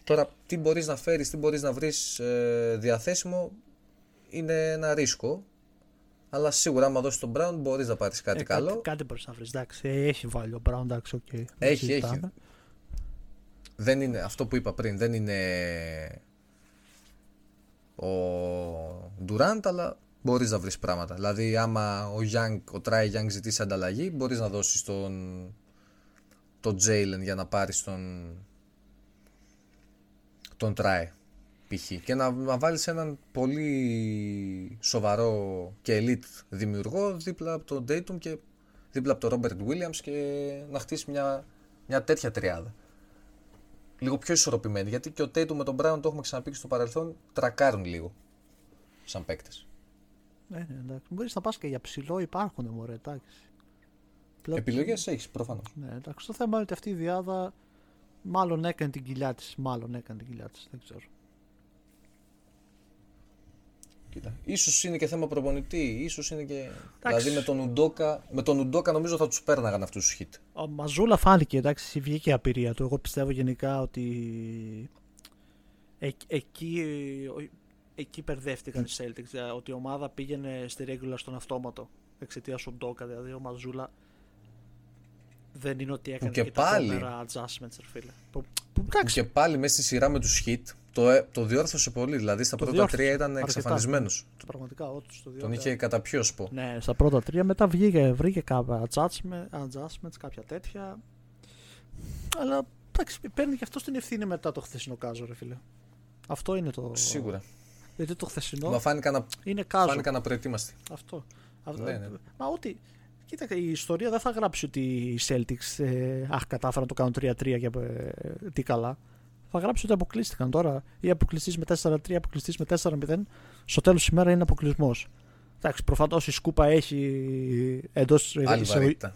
Τώρα, τι μπορείς να φέρεις, τι μπορείς να βρεις ε, διαθέσιμο, είναι ένα ρίσκο. Αλλά σίγουρα, άμα δώσεις τον Brown, μπορείς να πάρεις κάτι ε, καλό. Κάτι, κάτι μπορείς να βρεις. Εντάξει, έχει βάλει ο Brown, εντάξει, okay. Έχει, έχει. Δεν είναι αυτό που είπα πριν. Δεν είναι ο Durant, αλλά μπορείς να βρεις πράγματα. Δηλαδή, άμα ο, Young, ο Try Young ζητήσει ανταλλαγή, μπορείς να δώσεις τον, τον Jalen για να πάρεις τον, τον Try π.χ. και να, να βάλεις έναν πολύ σοβαρό και elite δημιουργό δίπλα από τον Dayton και δίπλα από τον Robert Williams και να χτίσει μια, μια τέτοια τριάδα. Λίγο πιο ισορροπημένη γιατί και ο Dayton με τον Brown το έχουμε ξαναπεί στο παρελθόν τρακάρουν λίγο σαν παίκτες. Ναι, ναι, εντάξει. Μπορείς να πας και για ψηλό, υπάρχουν μωρέ, εντάξει. Επιλογές έχεις προφανώς. Ναι, εντάξει. Το θέμα είναι ότι αυτή η διάδα μάλλον έκανε την κοιλιά της. Μάλλον έκανε την κοιλιά της. Δεν ξέρω. Κοίτα. Ίσως είναι και θέμα προπονητή, ίσως είναι και... Δηλαδή με τον, Ουντόκα, με τον Ουντόκα νομίζω θα τους πέρναγαν αυτούς τους hit. Ο Μαζούλα φάνηκε, εντάξει, βγήκε η απειρία του. Εγώ πιστεύω γενικά ότι ε, εκεί, εκεί μπερδεύτηκαν οι Celtics. Ότι η ομάδα πήγαινε στη regular στον αυτόματο εξαιτίας Ουντόκα. Δηλαδή ο Μαζούλα δεν είναι ότι έκανε και, και πάλι. τα adjustments, φίλε. Που, που, και πάλι μέσα στη σειρά με τους hit το, ε, το διόρθωσε πολύ. Δηλαδή στα το πρώτα διόρθωσε. τρία ήταν εξαφανισμένος. Πραγματικά, ό,τι στο Τον είχε καταπιώσει. Ναι, στα πρώτα τρία μετά βγήκε, βρήκε κάποια adjustments, κάποια τέτοια. Αλλά εντάξει, παίρνει και αυτό την ευθύνη μετά το χθεσινό κάζο, ρε φίλε. Αυτό είναι το. Σίγουρα. Γιατί το χθεσινό. Μα φάνηκαν, είναι κάζο. φάνηκαν απροετοίμαστοι. Αυτό. Ναι, ναι. Μα ότι. Κοίτα, η ιστορία δεν θα γράψει ότι οι Celtics ε, αχ, κατάφεραν να το κάνουν 3-3 και ε, τι καλά θα γράψει ότι αποκλείστηκαν τώρα. Ή αποκλειστή με 4-3, αποκλειστή με 4-0. Στο τέλος της ημέρας είναι αποκλεισμός. Εντάξει, προφανώς η σκούπα έχει εντός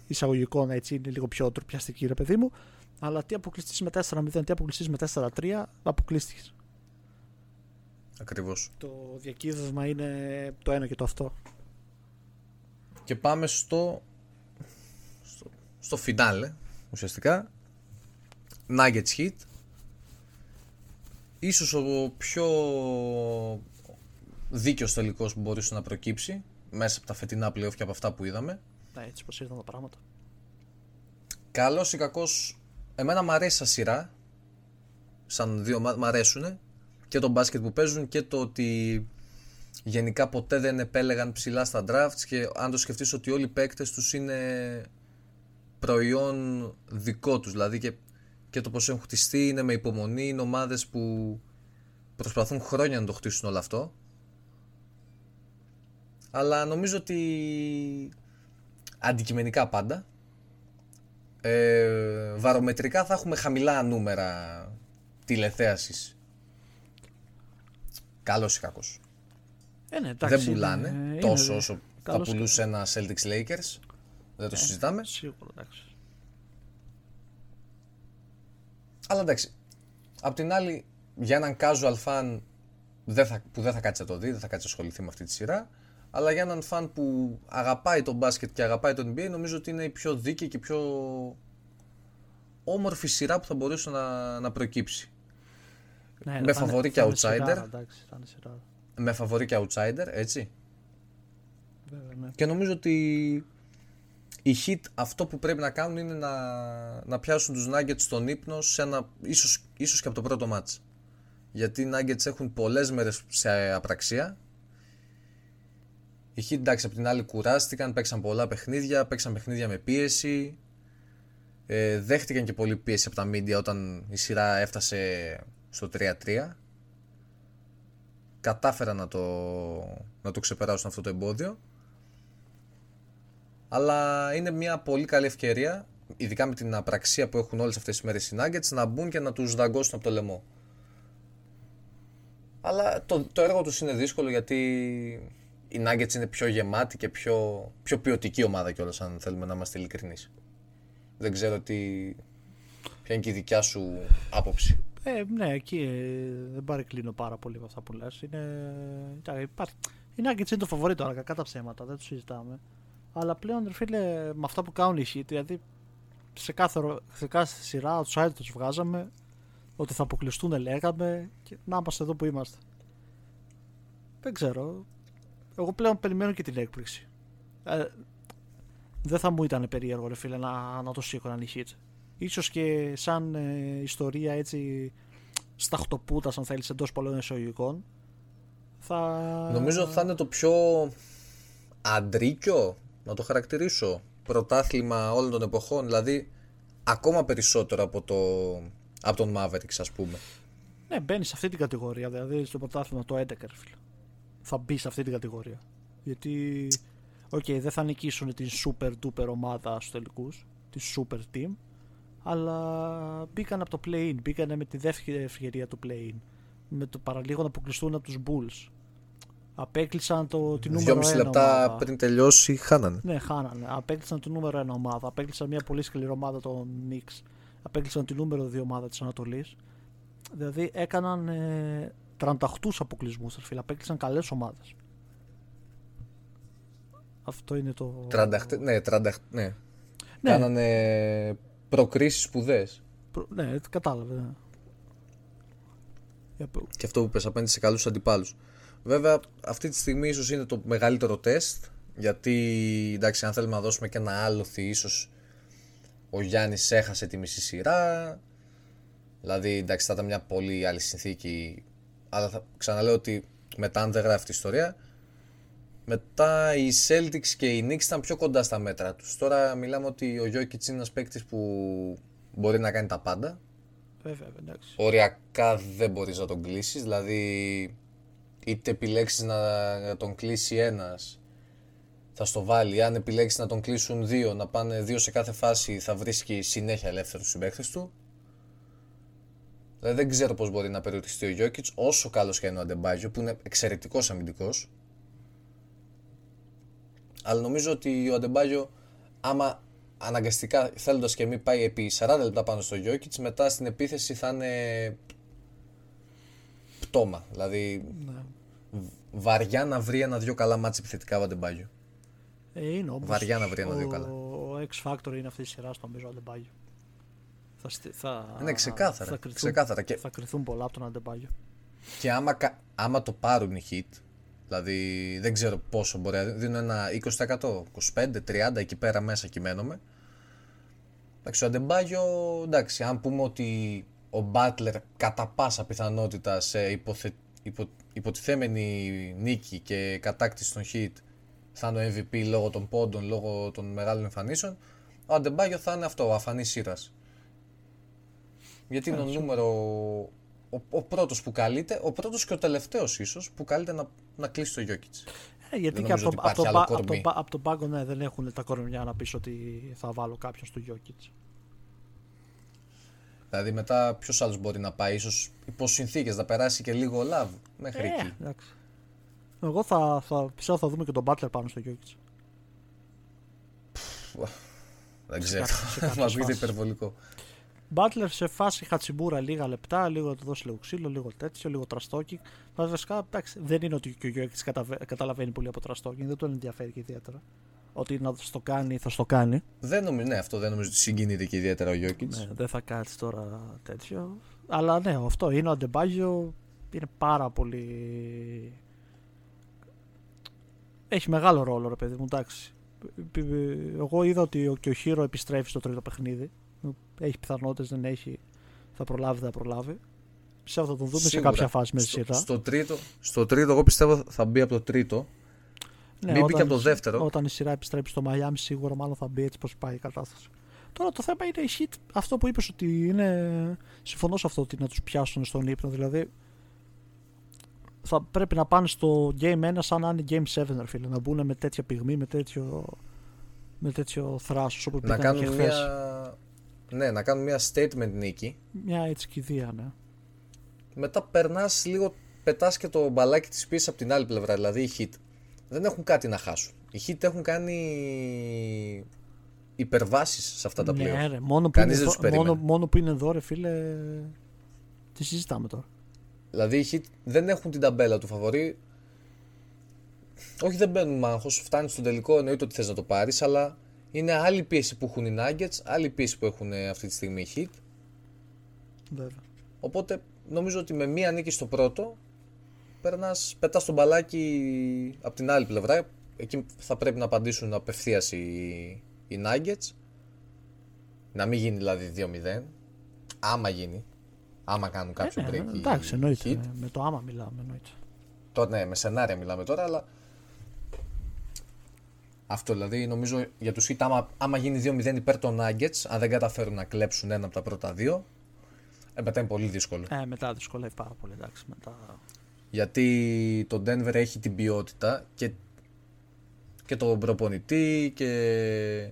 εισαγωγικών έτσι είναι λίγο πιο τροπιαστική, ρε παιδί μου. Αλλά τι αποκλειστή με 4-0, τι αποκλειστή με 4-3, αποκλείστηκες. Ακριβώς. Το διακύβευμα είναι το ένα και το αυτό. Και πάμε στο. στο, στο φινάλε ουσιαστικά. Nuggets Heat ίσως ο πιο δίκαιος τελικός που μπορούσε να προκύψει μέσα από τα φετινά playoff και από αυτά που είδαμε. Ναι, έτσι πως ήρθαν τα πράγματα. Καλός ή κακός, εμένα μου αρέσει σαν σειρά, σαν δύο μ' αρέσουν και το μπάσκετ που παίζουν και το ότι γενικά ποτέ δεν επέλεγαν ψηλά στα drafts και αν το σκεφτείς ότι όλοι οι παίκτες τους είναι προϊόν δικό τους, δηλαδή και και το πώς έχουν χτιστεί είναι με υπομονή, είναι ομάδες που προσπαθούν χρόνια να το χτίσουν όλο αυτό. Αλλά νομίζω ότι αντικειμενικά πάντα ε, βαρομετρικά θα έχουμε χαμηλά νούμερα τηλεθέασης. Καλός ή κακός. Ε, ναι, εντάξει, Δεν πουλάνε είναι- τόσο είναι- όσο θα καλός και- πουλούσε ένα Celtics Lakers. Δεν το συζητάμε. Σίγουρα, εντάξει. Αλλά εντάξει. Απ' την άλλη, για έναν casual fan δεν θα, που δεν θα κάτσει να το δει, δεν θα κάτσει να ασχοληθεί με αυτή τη σειρά. Αλλά για έναν fan που αγαπάει το μπάσκετ και αγαπάει το NBA, νομίζω ότι είναι η πιο δίκαιη και πιο όμορφη σειρά που θα μπορούσε να, να προκύψει. Ναι, Με θα είναι- φαβορί και θα είναι outsider. σειράρα, εντάξει, θα είναι σειράρα. Με φαβορή και outsider, έτσι. Βέβαια, ναι. Και νομίζω ότι οι Heat αυτό που πρέπει να κάνουν είναι να, να πιάσουν τους Nuggets στον ύπνο σε ένα, ίσως, ίσως και από το πρώτο μάτς. Γιατί οι Nuggets έχουν πολλές μέρες σε απραξία. Οι Heat εντάξει από την άλλη κουράστηκαν, παίξαν πολλά παιχνίδια, παίξαν παιχνίδια με πίεση. Ε, δέχτηκαν και πολύ πίεση από τα media όταν η σειρά έφτασε στο 3-3. Κατάφεραν να το, να το ξεπεράσουν αυτό το εμπόδιο. Αλλά είναι μια πολύ καλή ευκαιρία, ειδικά με την απραξία που έχουν όλες αυτές τις μέρες οι Nuggets, να μπουν και να τους δαγκώσουν από το λαιμό. Αλλά το, το έργο τους είναι δύσκολο γιατί οι Nuggets είναι πιο γεμάτοι και πιο, πιο ποιοτική ομάδα κιόλας αν θέλουμε να είμαστε ειλικρινείς. Δεν ξέρω τι, ποια είναι και η δικιά σου άποψη. Ε, ναι, εκεί ε, δεν παρεκκλίνω πάρα πολύ με αυτά που λες. Είναι, εντάξει, υπάρχει, η Nuggets είναι το φαβορή τώρα, κακά τα ψέματα, δεν το συζητάμε. Αλλά πλέον, ρε φίλε, με αυτά που κάνουν οι Heat, δηλαδή σε κάθε, ρο- σε κάθε σειρά outside τους βγάζαμε, ότι θα αποκλειστούν λέγαμε και να είμαστε εδώ που είμαστε. Δεν ξέρω. Εγώ πλέον περιμένω και την έκπληξη. Ε, δεν θα μου ήταν περίεργο, ρε φίλε, να, να το σήκωναν οι Heat. Ίσως και σαν ε, ιστορία έτσι σταχτοπούτας αν θέλεις εντός πολλών εισαγωγικών θα... Νομίζω θα είναι το πιο αντρίκιο, να το χαρακτηρίσω, πρωτάθλημα όλων των εποχών. Δηλαδή, ακόμα περισσότερο από, το, από τον Mavericks, ας πούμε. Ναι, μπαίνεις σε αυτή την κατηγορία. Δηλαδή στο πρωτάθλημα το 11, ρε φίλε. Θα μπει σε αυτή την κατηγορία. Γιατί, οκ, δεν θα νικήσουν την super duper ομάδα στους τελικούς, τη super team, αλλά μπήκαν από το play-in. Μπήκαν με τη δεύτερη ευκαιρία του play-in. Με το παραλίγο να αποκλειστούν από τους Bulls. Απέκλεισαν το, την νούμερο 1 Δυόμιση λεπτά ομάδα. πριν τελειώσει, χάνανε. Ναι, χάνανε. Απέκλεισαν την νούμερο 1 ομάδα. Απέκλεισαν μια πολύ σκληρή ομάδα των Knicks. Απέκλεισαν την νούμερο 2 ομάδα της Ανατολής. Δηλαδή έκαναν ε, 38 αποκλεισμούς. Φίλε. Απέκλεισαν καλές ομάδες. Αυτό είναι το. 38, ναι, 38, ναι. Ναι. Κάνανε προκρίσεις σπουδαίες. Προ- Ναι, κατάλαβε. Ναι. Για π- Και αυτό που πες απέναντι σε καλούς αντιπάλους. Βέβαια, αυτή τη στιγμή ίσως είναι το μεγαλύτερο τεστ. Γιατί, εντάξει, αν θέλουμε να δώσουμε και ένα άλοθη, ίσως ο Γιάννης έχασε τη μισή σειρά. Δηλαδή, εντάξει, θα ήταν μια πολύ άλλη συνθήκη. Αλλά θα, ξαναλέω ότι μετά, αν δεν γράφει τη ιστορία, μετά οι Celtics και οι Knicks ήταν πιο κοντά στα μέτρα τους. Τώρα μιλάμε ότι ο Jokic είναι ένας παίκτης που μπορεί να κάνει τα πάντα. Βέβαια, εντάξει. Οριακά δεν μπορείς να τον κλείσεις, δηλαδή είτε επιλέξεις να, να τον κλείσει ένας θα στο βάλει, αν επιλέξεις να τον κλείσουν δύο, να πάνε δύο σε κάθε φάση θα βρίσκει συνέχεια ελεύθερους συμπαίκτες του. Δηλαδή δεν ξέρω πώς μπορεί να περιοριστεί ο Jokic όσο καλός και είναι ο Αντεμπάγιο που είναι εξαιρετικός αμυντικός. Αλλά νομίζω ότι ο Αντεμπάγιο άμα αναγκαστικά θέλοντας και μη πάει επί 40 λεπτά πάνω στο Jokic μετά στην επίθεση θα είναι πτώμα. Δηλαδή Ναι. βαριά να βρει ένα-δυο καλά μάτς επιθετικά ο Αντεμπάγιο. Ε, είναι όμως Βαριά να βρει ένα-δύο ο- καλά. Ο X Factor είναι αυτή τη σειρά στο νομίζω Αντεμπάγιο. Θα, στι- θα, Ναι, ξεκάθαρα, Θα κρυθούν, ξεκάθαρα. Και- θα κρυθούν πολλά από τον Αντεμπάγιο. Και άμα, κα- άμα το πάρουν οι hit, δηλαδή δεν ξέρω πόσο μπορεί να δίνουν ένα 20%, 25-30 εκεί πέρα μέσα κειμένομαι. Εντάξει, ο Αντεμπάγιο, εντάξει, αν πούμε ότι ο Μπάτλερ κατά πάσα πιθανότητα σε υποθε, υπο, υποτιθέμενη νίκη και κατάκτηση των hit θα είναι ο MVP λόγω των πόντων, λόγω των μεγάλων εμφανίσεων, ο Αντεμπάγιο θα είναι αυτό, ο αφανής σύρας. Γιατί είναι ο νούμερο. Ο, ο πρώτος που καλείται, ο πρώτος και ο τελευταίος ίσως που καλείται να, να κλείσει το Jokic. Ε, γιατί Δεν και από νομίζω το, ότι από, υπάρχει το, άλλο πα- από, το, κορμί. πα- από τον πάγκο ναι, δεν έχουν τα κορμιά να πεις ότι θα βάλω κάποιον στο Jokic. Δηλαδή μετά ποιος άλλος μπορεί να πάει, ίσως υπό συνθήκε να περάσει και λίγο love. μέχρι Ε, εκεί. εντάξει. Εγώ θα, θα, πιστεύω θα δούμε και τον Butler πάνω στο Jokic. Δεν σε ξέρω. κάποιες- σε κάποιες Μα βγείτε φάσεις. υπερβολικό. Butler σε φάση χατσιμπούρα λίγα λεπτά, λίγο να του δώσει λίγο ξύλο, λίγο τέτοιο, λίγο τραστόκι. Μας βασικά εντάξει, δεν είναι ότι και ο Γιώργη καταλαβαίνει πολύ από τραστόκι, δεν τον ενδιαφέρει και ιδιαίτερα. Ότι να στο κάνει, θα στο κάνει. Δεν νομίζω, ναι, αυτό δεν νομίζω ότι συγκινείται και ιδιαίτερα ο Γιώκητς. Ναι, δεν θα κάτσει τώρα τέτοιο. Αλλά ναι, αυτό είναι ο Αντεμπάγιο. Είναι πάρα πολύ. Έχει μεγάλο ρόλο, ρε παιδί μου, εντάξει. Εγώ είδα ότι ο- και ο Χείρο επιστρέφει στο τρίτο παιχνίδι. Έχει πιθανότητες, δεν έχει. Θα προλάβει, δεν θα προλάβει. Πιστεύω θα τον δούμε σε Σίγουρα. κάποια φάση με τη στο, σειρά. στο, τρίτο, στο τρίτο, εγώ πιστεύω θα μπει από το τρίτο. Ναι, μην μπει και όταν- από το δεύτερο. Όταν η σειρά επιστρέψει στο Miami, σίγουρα μάλλον θα μπει έτσι πώ πάει η κατάσταση. Τώρα το θέμα είναι η Heat, αυτό που είπες ότι είναι. Συμφωνώ σε αυτό ότι να τους πιάσουν στον ύπνο. Δηλαδή θα πρέπει να πάνε στο Game 1 σαν να είναι Game 7, ρε φίλε. Να μπουν με τέτοια πυγμή, με τέτοιο, με τέτοιο θράσος όπως Να πήγαν και κάνουν χθες. μια. Ναι, να κάνουν μια statement νίκη. Μια έτσι κηδεία, ναι. Μετά περνάς λίγο, πετάς και το μπαλάκι της πίσω από την άλλη πλευρά. Δηλαδή οι Hit δεν έχουν κάτι να χάσουν. Οι Hit έχουν κάνει υπερβάσεις σε αυτά τα ναι, πλοία. ρε, μόνο, που Κανείς είναι δεν εδώ, τους μόνο, περίμενε. μόνο που είναι εδώ, ρε φίλε. Τι συζητάμε τώρα. Δηλαδή οι Heat δεν έχουν την ταμπέλα του φαβορή. Όχι, δεν μπαίνουν μάγχο. Φτάνει στον τελικό, εννοείται ότι θες να το πάρεις, αλλά είναι άλλη πίεση που έχουν οι Nuggets, άλλη πίεση που έχουν ε, αυτή τη στιγμή οι Heat. Βέβαια. Οπότε νομίζω ότι με μία νίκη στο πρώτο περνάς, πετάς τον μπαλάκι από την άλλη πλευρά. Εκεί θα πρέπει να απαντήσουν απευθείας οι, οι Nuggets. Να μην γίνει δηλαδή 2-0. Άμα γίνει. Άμα κάνουν κάποιο Ε, ναι, break οι- εντάξει, οι εννοείται. Heat. ναι, Με το άμα μιλάμε, εννοείται. Τώρα, ναι, με σενάρια μιλάμε τώρα, αλλά. Αυτό δηλαδή νομίζω για τους Heat άμα, άμα γίνει 2-0 υπέρ των Nuggets, αν δεν καταφέρουν να κλέψουν ένα από τα πρώτα δύο, ε, μετά είναι πολύ δύσκολο. Ε, μετά δυσκολεύει πάρα πολύ, εντάξει. Μετά... Γιατί το Denver έχει την ποιότητα και, και τον προπονητή και,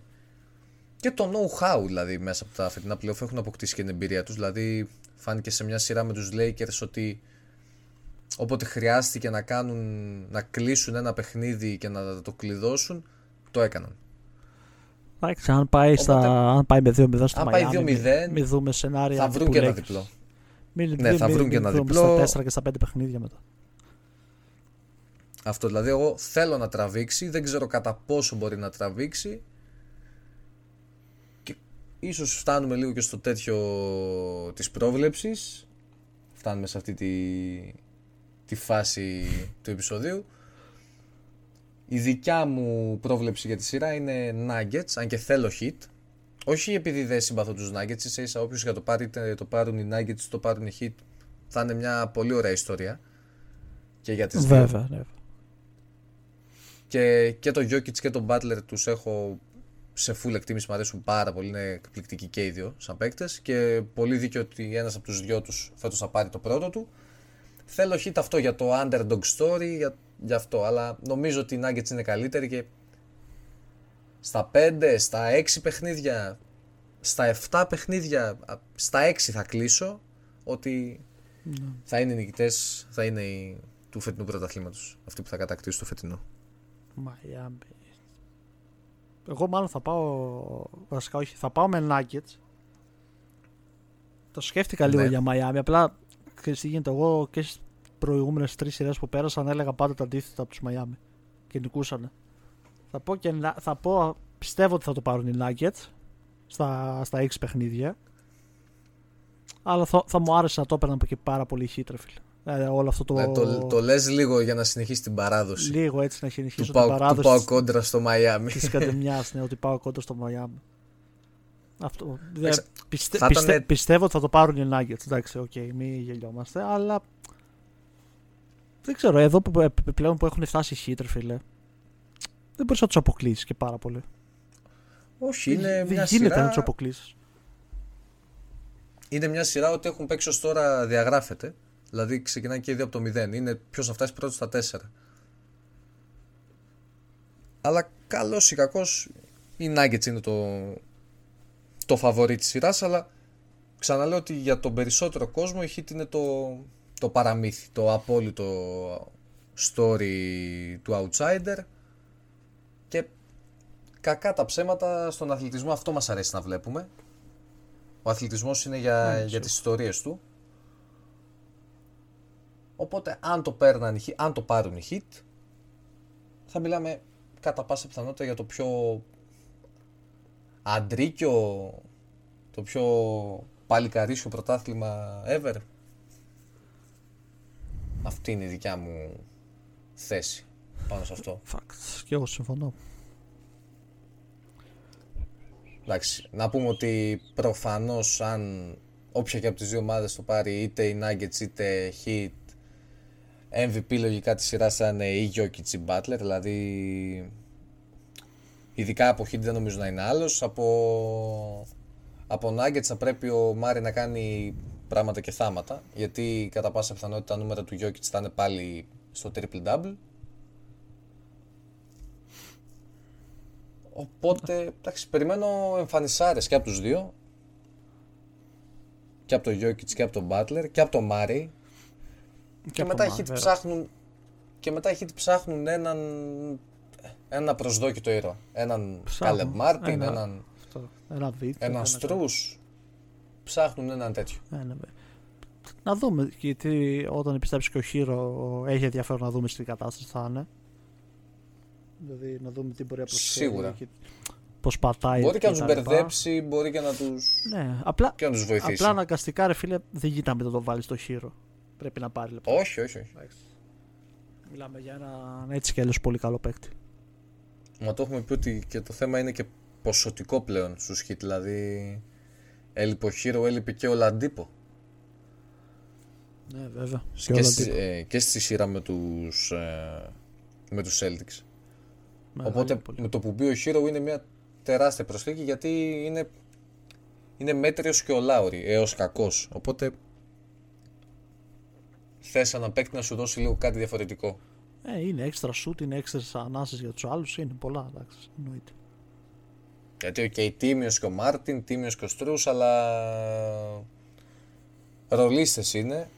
και το know-how δηλαδή μέσα από τα φετινά playoff έχουν αποκτήσει και την εμπειρία τους. Δηλαδή φάνηκε σε μια σειρά με τους Lakers ότι όποτε χρειάστηκε να, κάνουν, να κλείσουν ένα παιχνίδι και να το κλειδώσουν, το έκαναν. Εντάξει, αν πάει, στα, Οπότε- αν πάει με 2-0 στο Αν πάει Miami, 2-0, μην, μην δούμε σενάρια θα βρουν τύπου και ένα Lakers. διπλό. Μην, Ναι, μην- θα μην- βρουν και μην ένα δούμε διπλό. Στα 4 και στα 5 παιχνίδια μετά. Αυτό δηλαδή εγώ θέλω να τραβήξει, δεν ξέρω κατά πόσο μπορεί να τραβήξει και ίσως φτάνουμε λίγο και στο τέτοιο της πρόβλεψης φτάνουμε σε αυτή τη, τη φάση του επεισοδίου η δικιά μου πρόβλεψη για τη σειρά είναι Nuggets, αν και θέλω hit όχι επειδή δεν συμπαθώ τους Nuggets, ίσα ίσα όποιος για το, πάρει, είτε το πάρουν οι Nuggets το πάρουν οι hit θα είναι μια πολύ ωραία ιστορία και για τις δύο Βέβαια, ναι. και, και το Jokic και τον Butler τους έχω σε full εκτίμηση, μου αρέσουν πάρα πολύ, είναι εκπληκτικοί και οι δύο σαν παίκτες και πολύ δίκιο ότι ένας από τους δυο τους φέτος θα πάρει το πρώτο του. Θέλω hit αυτό για το underdog story, για, για αυτό, αλλά νομίζω ότι οι Nuggets είναι καλύτεροι και στα 5, στα 6 παιχνίδια, στα 7 παιχνίδια, α, στα 6 θα κλείσω ότι Ναι. θα είναι οι νικητές, θα είναι οι, του φετινού πρωταθλήματος, αυτοί που θα κατακτήσουν το φετινό. Miami. Εγώ μάλλον θα πάω. Βασικά όχι, θα πάω με Nuggets. Το σκέφτηκα λίγο Ναι. για Miami. Απλά ξέρεις τι γίνεται. Εγώ και στις προηγούμενες τρεις σειρές που πέρασαν έλεγα πάντα τα αντίθετα από τους Miami. Και νικούσανε. Θα πω, και, να- θα πω πιστεύω ότι θα το πάρουν οι Nuggets στα, στα 6 παιχνίδια. Αλλά θα, θα μου άρεσε να το έπαιρναν και πάρα πολύ οι Heat, ρε φίλε. Ε, όλο αυτό το. Ναι, το, το λες λίγο για να συνεχίσει την παράδοση Λίγο έτσι να του συνεχίσω την πάω, του παράδοση πάω της- κόντρα στο Μαϊάμι. της κατεμιάς, ναι, ότι πάω κόντρα στο Miami. Αυτό. Δεν- Εντάξει, πιστε- θα πιστε- ήτανε- πιστεύω ότι θα το πάρουν οι Nuggets. Εντάξει, οκ, μην γελιόμαστε, αλλά. Δεν ξέρω, εδώ που ε, πλέον που έχουν φτάσει οι Heat, ρε φίλε. Δεν μπορείς να τους αποκλείσεις και πάρα πολύ. Όχι, είναι δεν μια, γίνεται να τους σειρά, αποκλείσεις. είναι μια σειρά ότι έχουν παίξει ως τώρα διαγράφεται. Δηλαδή ξεκινάει και οι δύο από το 0. Είναι ποιος θα φτάσει πρώτος στα 4. Αλλά καλός ή κακός οι Nuggets είναι το, το φαβορί της σειράς αλλά ξαναλέω ότι για τον περισσότερο κόσμο η Heat είναι το, το παραμύθι, το απόλυτο story του outsider και κακά τα ψέματα στον αθλητισμό αυτό μας αρέσει να βλέπουμε. Ο αθλητισμός είναι για, Ναι, για τις ιστορίες του. Οπότε αν το, παίρναν, αν το πάρουν οι hit θα μιλάμε κατά πάσα πιθανότητα για το πιο αντρίκιο, το πιο παλικαρίσιο πρωτάθλημα ever. Αυτή είναι η δικιά μου θέση πάνω σε αυτό. Facts. Και εγώ συμφωνώ. Εντάξει, να πούμε ότι προφανώς αν όποια και από τις δύο ομάδες το πάρει είτε οι Nuggets είτε Heat MVP λογικά της σειράς θα είναι ή Jokic ή Butler, δηλαδή ειδικά από Heat δεν νομίζω να είναι άλλος, από, από Nuggets θα πρέπει ο Μάρι να κάνει πράγματα και θάματα, γιατί κατά πάσα πιθανότητα τα νούμερα του Jokic θα είναι πάλι στο triple-double. Οπότε, εντάξει, περιμένω εμφανισάρες και από τους δύο. Και από τον Jokic και από τον Butler και από τον Murray. Και, μετά οι Heat ψάχνουν, και μετά οι Heat ψάχνουν έναν, ένα προσδόκητο ήρωα. Έναν Caleb Martin, ένα, έναν, αυτό, ένα, βίντεο, έναν Struz. Ψάχνουν έναν τέτοιο. Ένα, να δούμε, γιατί όταν επιστρέψει και ο Χείρο έχει ενδιαφέρον να δούμε στην κατάσταση θα είναι. Δηλαδή να δούμε τι μπορεί να προσφέρει. Σίγουρα. Και πώς πατάει. Μπορεί και να τους μπερδέψει, μπορεί και να του ναι, απλά, και να τους βοηθήσει. Απλά αναγκαστικά, ρε φίλε, δεν γίνεται να το βάλεις στο Χείρο. Πρέπει να πάρει λεπτό. Όχι, όχι, όχι. Μιλάμε για έναν έτσι κι αλλιώς πολύ καλό παίκτη. Μα το έχουμε πει ότι και το θέμα είναι και ποσοτικό πλέον στου Hit. Δηλαδή, έλειπε ο Χείρο, έλειπε και ο Λαντίπο. Ναι, βέβαια. Και, και, στη, ε, και στη σειρά με τους, ε, με τους Celtics. Μεγάλη Οπότε πολύ. με το που μπει ο Hero είναι μια τεράστια προσθήκη γιατί είναι, είναι μέτριος και ο Λάουρι έως κακός. Οπότε θες ένα παίκτη να σου δώσει λίγο κάτι διαφορετικό. Ε, είναι έξτρα σουτ, είναι έξτρα ανάσες για τους άλλους, είναι πολλά, εντάξει, εννοείται. Γιατί OK, okay, τίμιος και ο Μάρτιν, τίμιος και ο Στρούς, αλλά ρολίστες είναι.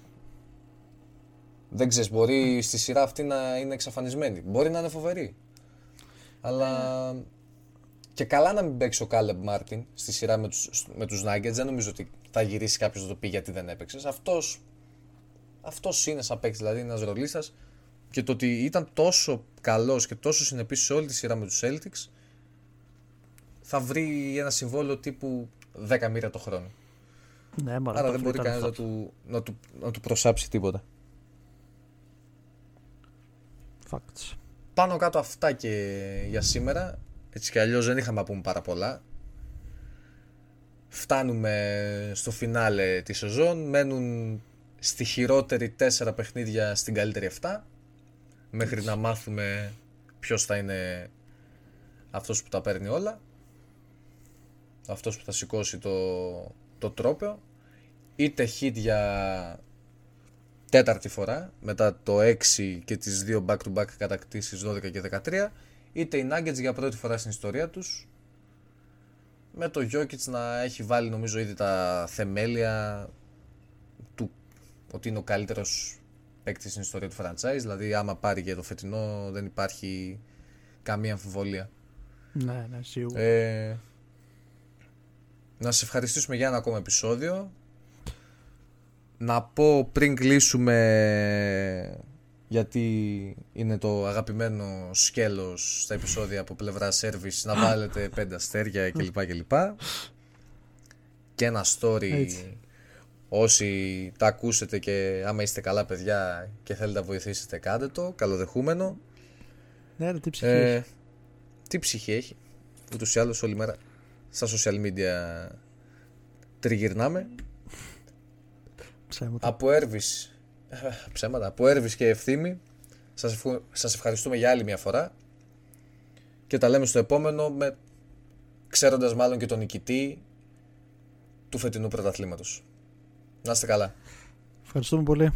Δεν ξέρεις, μπορεί στη σειρά αυτή να είναι εξαφανισμένοι. Μπορεί να είναι φοβεροί. Αλλά και καλά να μην παίξει ο Κάλεμ Μάρτιν στη σειρά με τους, με τους Nuggets. Δεν νομίζω ότι θα γυρίσει κάποιος να το πει γιατί δεν έπαιξες. Αυτός, αυτός είναι σαν παίκτης, δηλαδή ένας ρολίστας. Και το ότι ήταν τόσο καλός και τόσο συνεπής σε όλη τη σειρά με τους Celtics θα βρει ένα συμβόλαιο τύπου 10 μοίρα το χρόνο. Ναι, μα Άρα δεν μπορεί κανένας να του, να, του, να του προσάψει τίποτα. Facts. Πάνω κάτω αυτά και για σήμερα. Έτσι κι αλλιώς δεν είχαμε να πούμε πάρα πολλά. Φτάνουμε στο φινάλε της σεζόν. Μένουν στη χειρότερη τέσσερα παιχνίδια στην καλύτερη 7. Μέχρι να μάθουμε ποιος θα είναι αυτός που τα παίρνει όλα. Αυτός που θα σηκώσει το, το τρόπαιο. Είτε hit για τέταρτη φορά μετά το 6 και τις δύο back-to-back κατακτήσεις 12 και 13 είτε οι Nuggets για πρώτη φορά στην ιστορία τους με το Jokic να έχει βάλει νομίζω ήδη τα θεμέλια του ότι είναι ο καλύτερος παίκτης στην ιστορία του franchise. Δηλαδή άμα πάρει και το φετινό δεν υπάρχει καμία αμφιβολία. Ναι, ναι, σίγουρα. Ε, να σε ευχαριστήσουμε για ένα ακόμα επεισόδιο να πω πριν κλείσουμε γιατί είναι το αγαπημένο σκέλος στα επεισόδια από πλευρά service να βάλετε πέντε αστέρια κλπ. κλπ. Και ένα story Έτσι. όσοι τα ακούσετε και άμα είστε καλά παιδιά και θέλετε να βοηθήσετε κάντε το, καλοδεχούμενο. Ναι, τι ψυχή ε, έχει. Τι ψυχή έχει. Ούτως ή άλλως όλη μέρα στα social media τριγυρνάμε. Ψέματα. Από Έρβης, ψέματα, από Έρβης και Ευθύμη σας, ευχου... σας ευχαριστούμε για άλλη μια φορά και τα λέμε στο επόμενο με... ξέροντας μάλλον και τον νικητή του φετινού πρωταθλήματος. Να είστε καλά. Ευχαριστούμε πολύ.